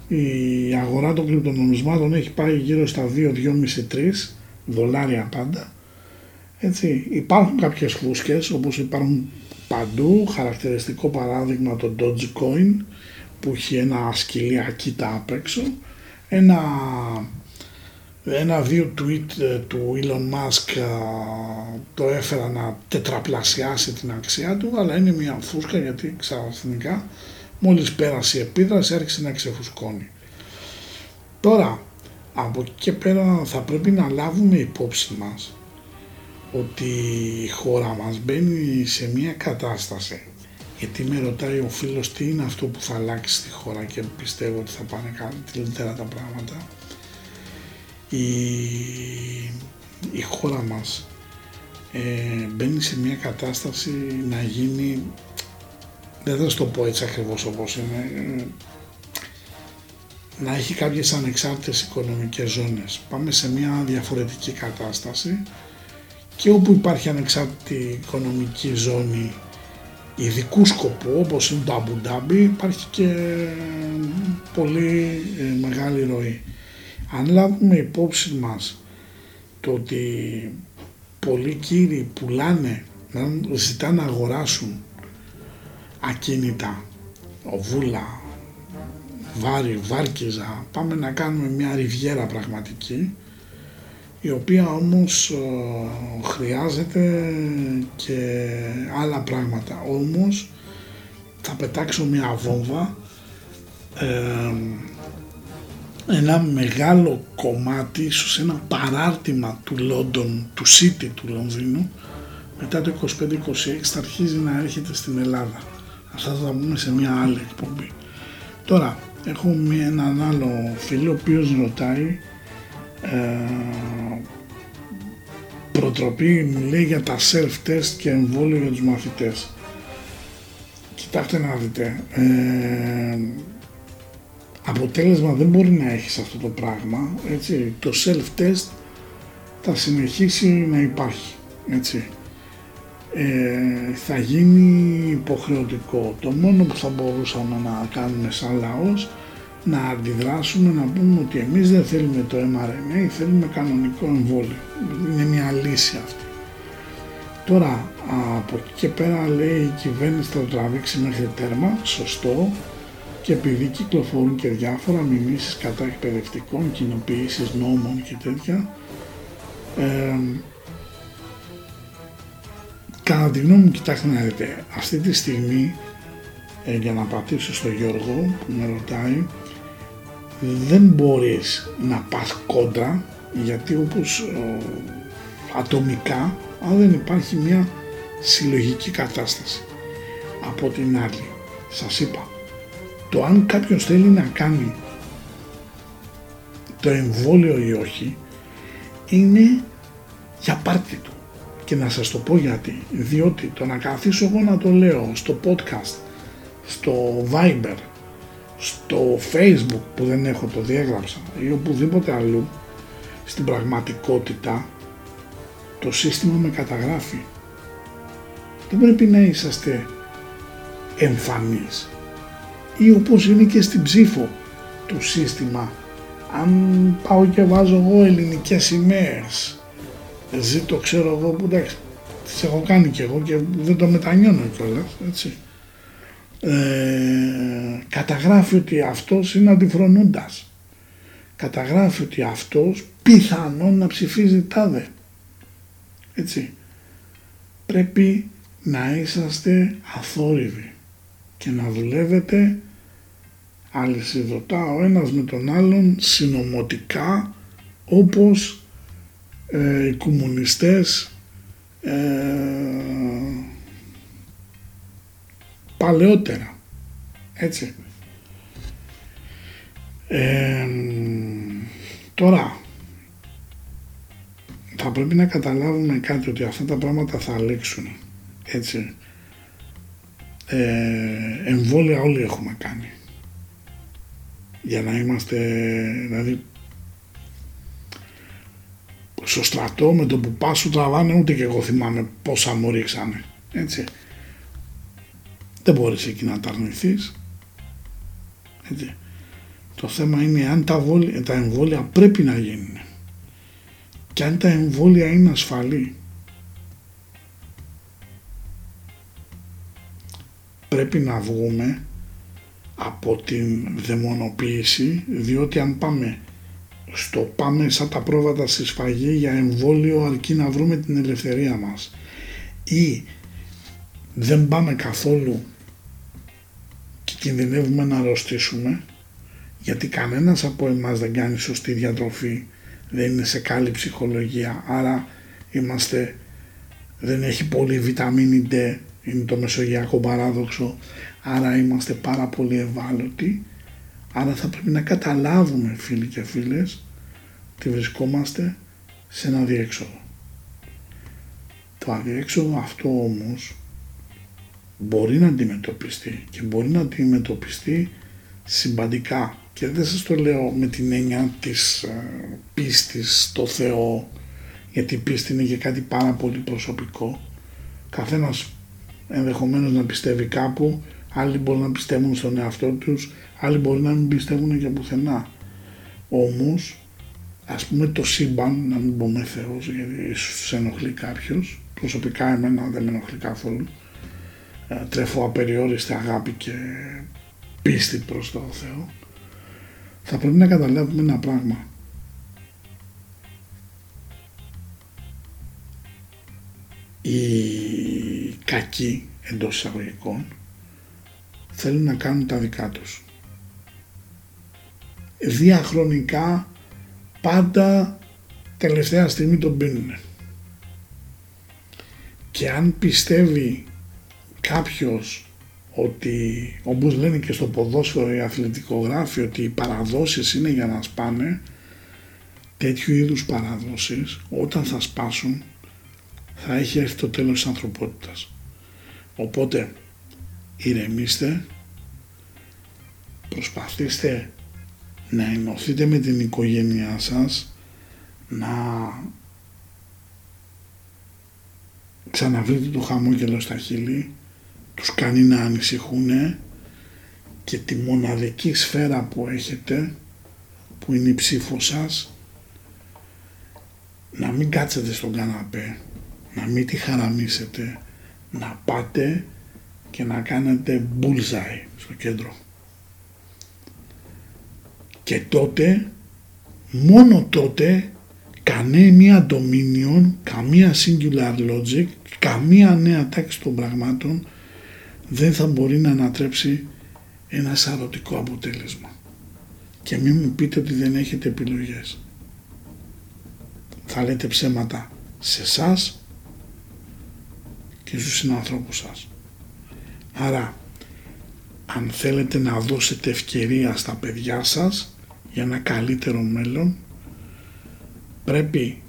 Η αγορά των κρυπτονομισμάτων έχει πάει γύρω στα 2-2,5-3 δολάρια πάντα. Έτσι, υπάρχουν κάποιες φούσκες όπως υπάρχουν παντού, χαρακτηριστικό παράδειγμα το Dogecoin που έχει ένα σκυλί ακίτα απ' έξω, ένα, ένα δύο tweet ε, του Elon Musk ε, το έφερα να τετραπλασιάσει την αξία του, αλλά είναι μια φούσκα γιατί ξαφνικά Μόλις πέρασε η επίδραση άρχισε να ξεφουσκώνει. Τώρα, από εκεί και πέρα θα πρέπει να λάβουμε υπόψη μας ότι η χώρα μας μπαίνει σε μια κατάσταση γιατί με ρωτάει ο φίλος τι είναι αυτό που θα αλλάξει στη χώρα και πιστεύω ότι θα πάνε καλύτερα τα πράγματα. Η, η χώρα μας ε, μπαίνει σε μια κατάσταση να γίνει δεν θα σου το πω έτσι ακριβώς όπως είναι. να έχει κάποιες ανεξάρτητες οικονομικές ζώνες. Πάμε σε μια διαφορετική κατάσταση και όπου υπάρχει ανεξάρτητη οικονομική ζώνη ειδικού σκοπού όπως είναι το Αμπουντάμπι υπάρχει και πολύ ε, μεγάλη ροή. Αν λάβουμε υπόψη μας το ότι πολλοί κύριοι πουλάνε, ζητάνε να αγοράσουν ακίνητα, οβούλα, βάρη, βάρκιζα, πάμε να κάνουμε μια ριβιέρα πραγματική η οποία όμως ε, χρειάζεται και άλλα πράγματα. Όμως θα πετάξω μια βόμβα ε, ένα μεγάλο κομμάτι, ίσως ένα παράρτημα του Λόντον, του City του Λονδίνου μετά το 25-26 θα αρχίζει να έρχεται στην Ελλάδα. Αυτά θα τα πούμε σε μια άλλη εκπομπή. Τώρα, έχω έναν άλλο φίλο ο οποίος ρωτάει ε, προτροπή μου λέει για τα self-test και εμβόλιο για τους μαθητές. Κοιτάξτε να δείτε, ε, αποτέλεσμα δεν μπορεί να έχεις αυτό το πράγμα, έτσι, το self-test θα συνεχίσει να υπάρχει, έτσι. Ε, θα γίνει υποχρεωτικό. Το μόνο που θα μπορούσαμε να κάνουμε σαν λαός να αντιδράσουμε να πούμε ότι εμείς δεν θέλουμε το mRNA, θέλουμε κανονικό εμβόλιο. Είναι μια λύση αυτή. Τώρα από εκεί και πέρα λέει η κυβέρνηση θα το τραβήξει μέχρι τέρμα, σωστό, και επειδή κυκλοφορούν και διάφορα μιμήσεις κατά εκπαιδευτικών, κοινοποιήσεις νόμων και τέτοια, ε, κατά τη γνώμη μου κοιτάξτε να δείτε, αυτή τη στιγμή ε, για να πατήσω στο Γιώργο που με ρωτάει δεν μπορείς να πας κόντρα γιατί όπως ατομικά αν δεν υπάρχει μια συλλογική κατάσταση. Από την άλλη σας είπα το αν κάποιος θέλει να κάνει το εμβόλιο ή όχι είναι για πάρτι του. Και να σας το πω γιατί. Διότι το να καθίσω εγώ να το λέω στο podcast στο Viber στο facebook που δεν έχω το διέγραψα ή οπουδήποτε αλλού στην πραγματικότητα το σύστημα με καταγράφει. Δεν πρέπει να είσαστε εμφανείς ή όπως είναι και στην ψήφο του σύστημα αν πάω και βάζω εγώ ελληνικές σημαίες ζήτω ξέρω εγώ που εντάξει τις έχω κάνει και εγώ και δεν το μετανιώνω κιόλας έτσι ε, καταγράφει ότι αυτός είναι αντιφρονούντας. Καταγράφει ότι αυτός πιθανόν να ψηφίζει τάδε. Έτσι. Πρέπει να είσαστε αθόρυβοι και να δουλεύετε αλυσιδωτά ο ένας με τον άλλον συνομωτικά όπως ε, οι κομμουνιστές ε, παλαιότερα. Έτσι. τώρα, θα πρέπει να καταλάβουμε κάτι ότι αυτά τα πράγματα θα αλλάξουν. Έτσι. Ε, εμβόλια όλοι έχουμε κάνει. Για να είμαστε, δηλαδή, στο στρατό με το που πας σου τραβάνε ούτε και εγώ θυμάμαι πόσα μου ρίξανε. Έτσι δεν μπορείς εκεί να τα αρνηθείς. Έτσι. Το θέμα είναι αν τα, βόλια, τα εμβόλια πρέπει να γίνουν και αν τα εμβόλια είναι ασφαλή. Πρέπει να βγούμε από την δαιμονοποίηση διότι αν πάμε στο πάμε σαν τα πρόβατα στη σφαγή για εμβόλιο αρκεί να βρούμε την ελευθερία μας ή δεν πάμε καθόλου και κινδυνεύουμε να αρρωστήσουμε γιατί κανένας από εμάς δεν κάνει σωστή διατροφή, δεν είναι σε καλή ψυχολογία, άρα είμαστε, δεν έχει πολύ βιταμίνη D, είναι το μεσογειακό παράδοξο, άρα είμαστε πάρα πολύ ευάλωτοι, άρα θα πρέπει να καταλάβουμε φίλοι και φίλες ότι βρισκόμαστε σε ένα διέξοδο. Το αδιέξοδο αυτό όμως μπορεί να αντιμετωπιστεί και μπορεί να αντιμετωπιστεί συμπαντικά Και δεν σας το λέω με την έννοια της ε, πίστης στο Θεό, γιατί η πίστη είναι και κάτι πάρα πολύ προσωπικό. Καθένας ενδεχομένως να πιστεύει κάπου, άλλοι μπορεί να πιστεύουν στον εαυτό τους, άλλοι μπορεί να μην πιστεύουν και πουθενά. Όμως, ας πούμε το σύμπαν, να μην πούμε Θεός, γιατί ίσως σε ενοχλεί κάποιος, προσωπικά εμένα δεν με ενοχλεί καθόλου, ε, τρέφω απεριόριστη αγάπη και πίστη προς το Θεό, θα πρέπει να καταλάβουμε ένα πράγμα. Οι κακοί εντός εισαγωγικών θέλουν να κάνουν τα δικά τους. Διαχρονικά πάντα τελευταία στιγμή τον πίνουν. Και αν πιστεύει κάποιος ότι όπως λένε και στο ποδόσφαιρο οι αθλητικογράφοι ότι οι παραδόσεις είναι για να σπάνε τέτοιου είδους παραδόσεις όταν θα σπάσουν θα έχει έρθει το τέλος της ανθρωπότητας. Οπότε ηρεμήστε, προσπαθήστε να ενωθείτε με την οικογένειά σας, να ξαναβρείτε το χαμόγελο στα χείλη, τους κάνει να ανησυχούν και τη μοναδική σφαίρα που έχετε, που είναι η ψήφος σας, να μην κάτσετε στον καναπέ, να μην τη χαραμίσετε, να πάτε και να κάνετε bullseye στο κέντρο. Και τότε, μόνο τότε, κανένα dominion, καμία singular logic, καμία νέα τάξη των πραγμάτων δεν θα μπορεί να ανατρέψει ένα σαρωτικό αποτέλεσμα. Και μην μου πείτε ότι δεν έχετε επιλογές. Θα λέτε ψέματα σε εσάς και στους συνανθρώπους σας. Άρα, αν θέλετε να δώσετε ευκαιρία στα παιδιά σας για ένα καλύτερο μέλλον, πρέπει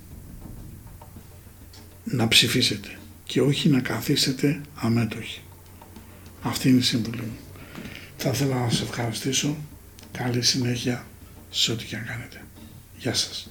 να ψηφίσετε και όχι να καθίσετε αμέτωχοι. Αυτή είναι η σύμβουλη μου. Θα ήθελα να σας ευχαριστήσω. Καλή συνέχεια σε ό,τι και αν κάνετε. Γεια σας.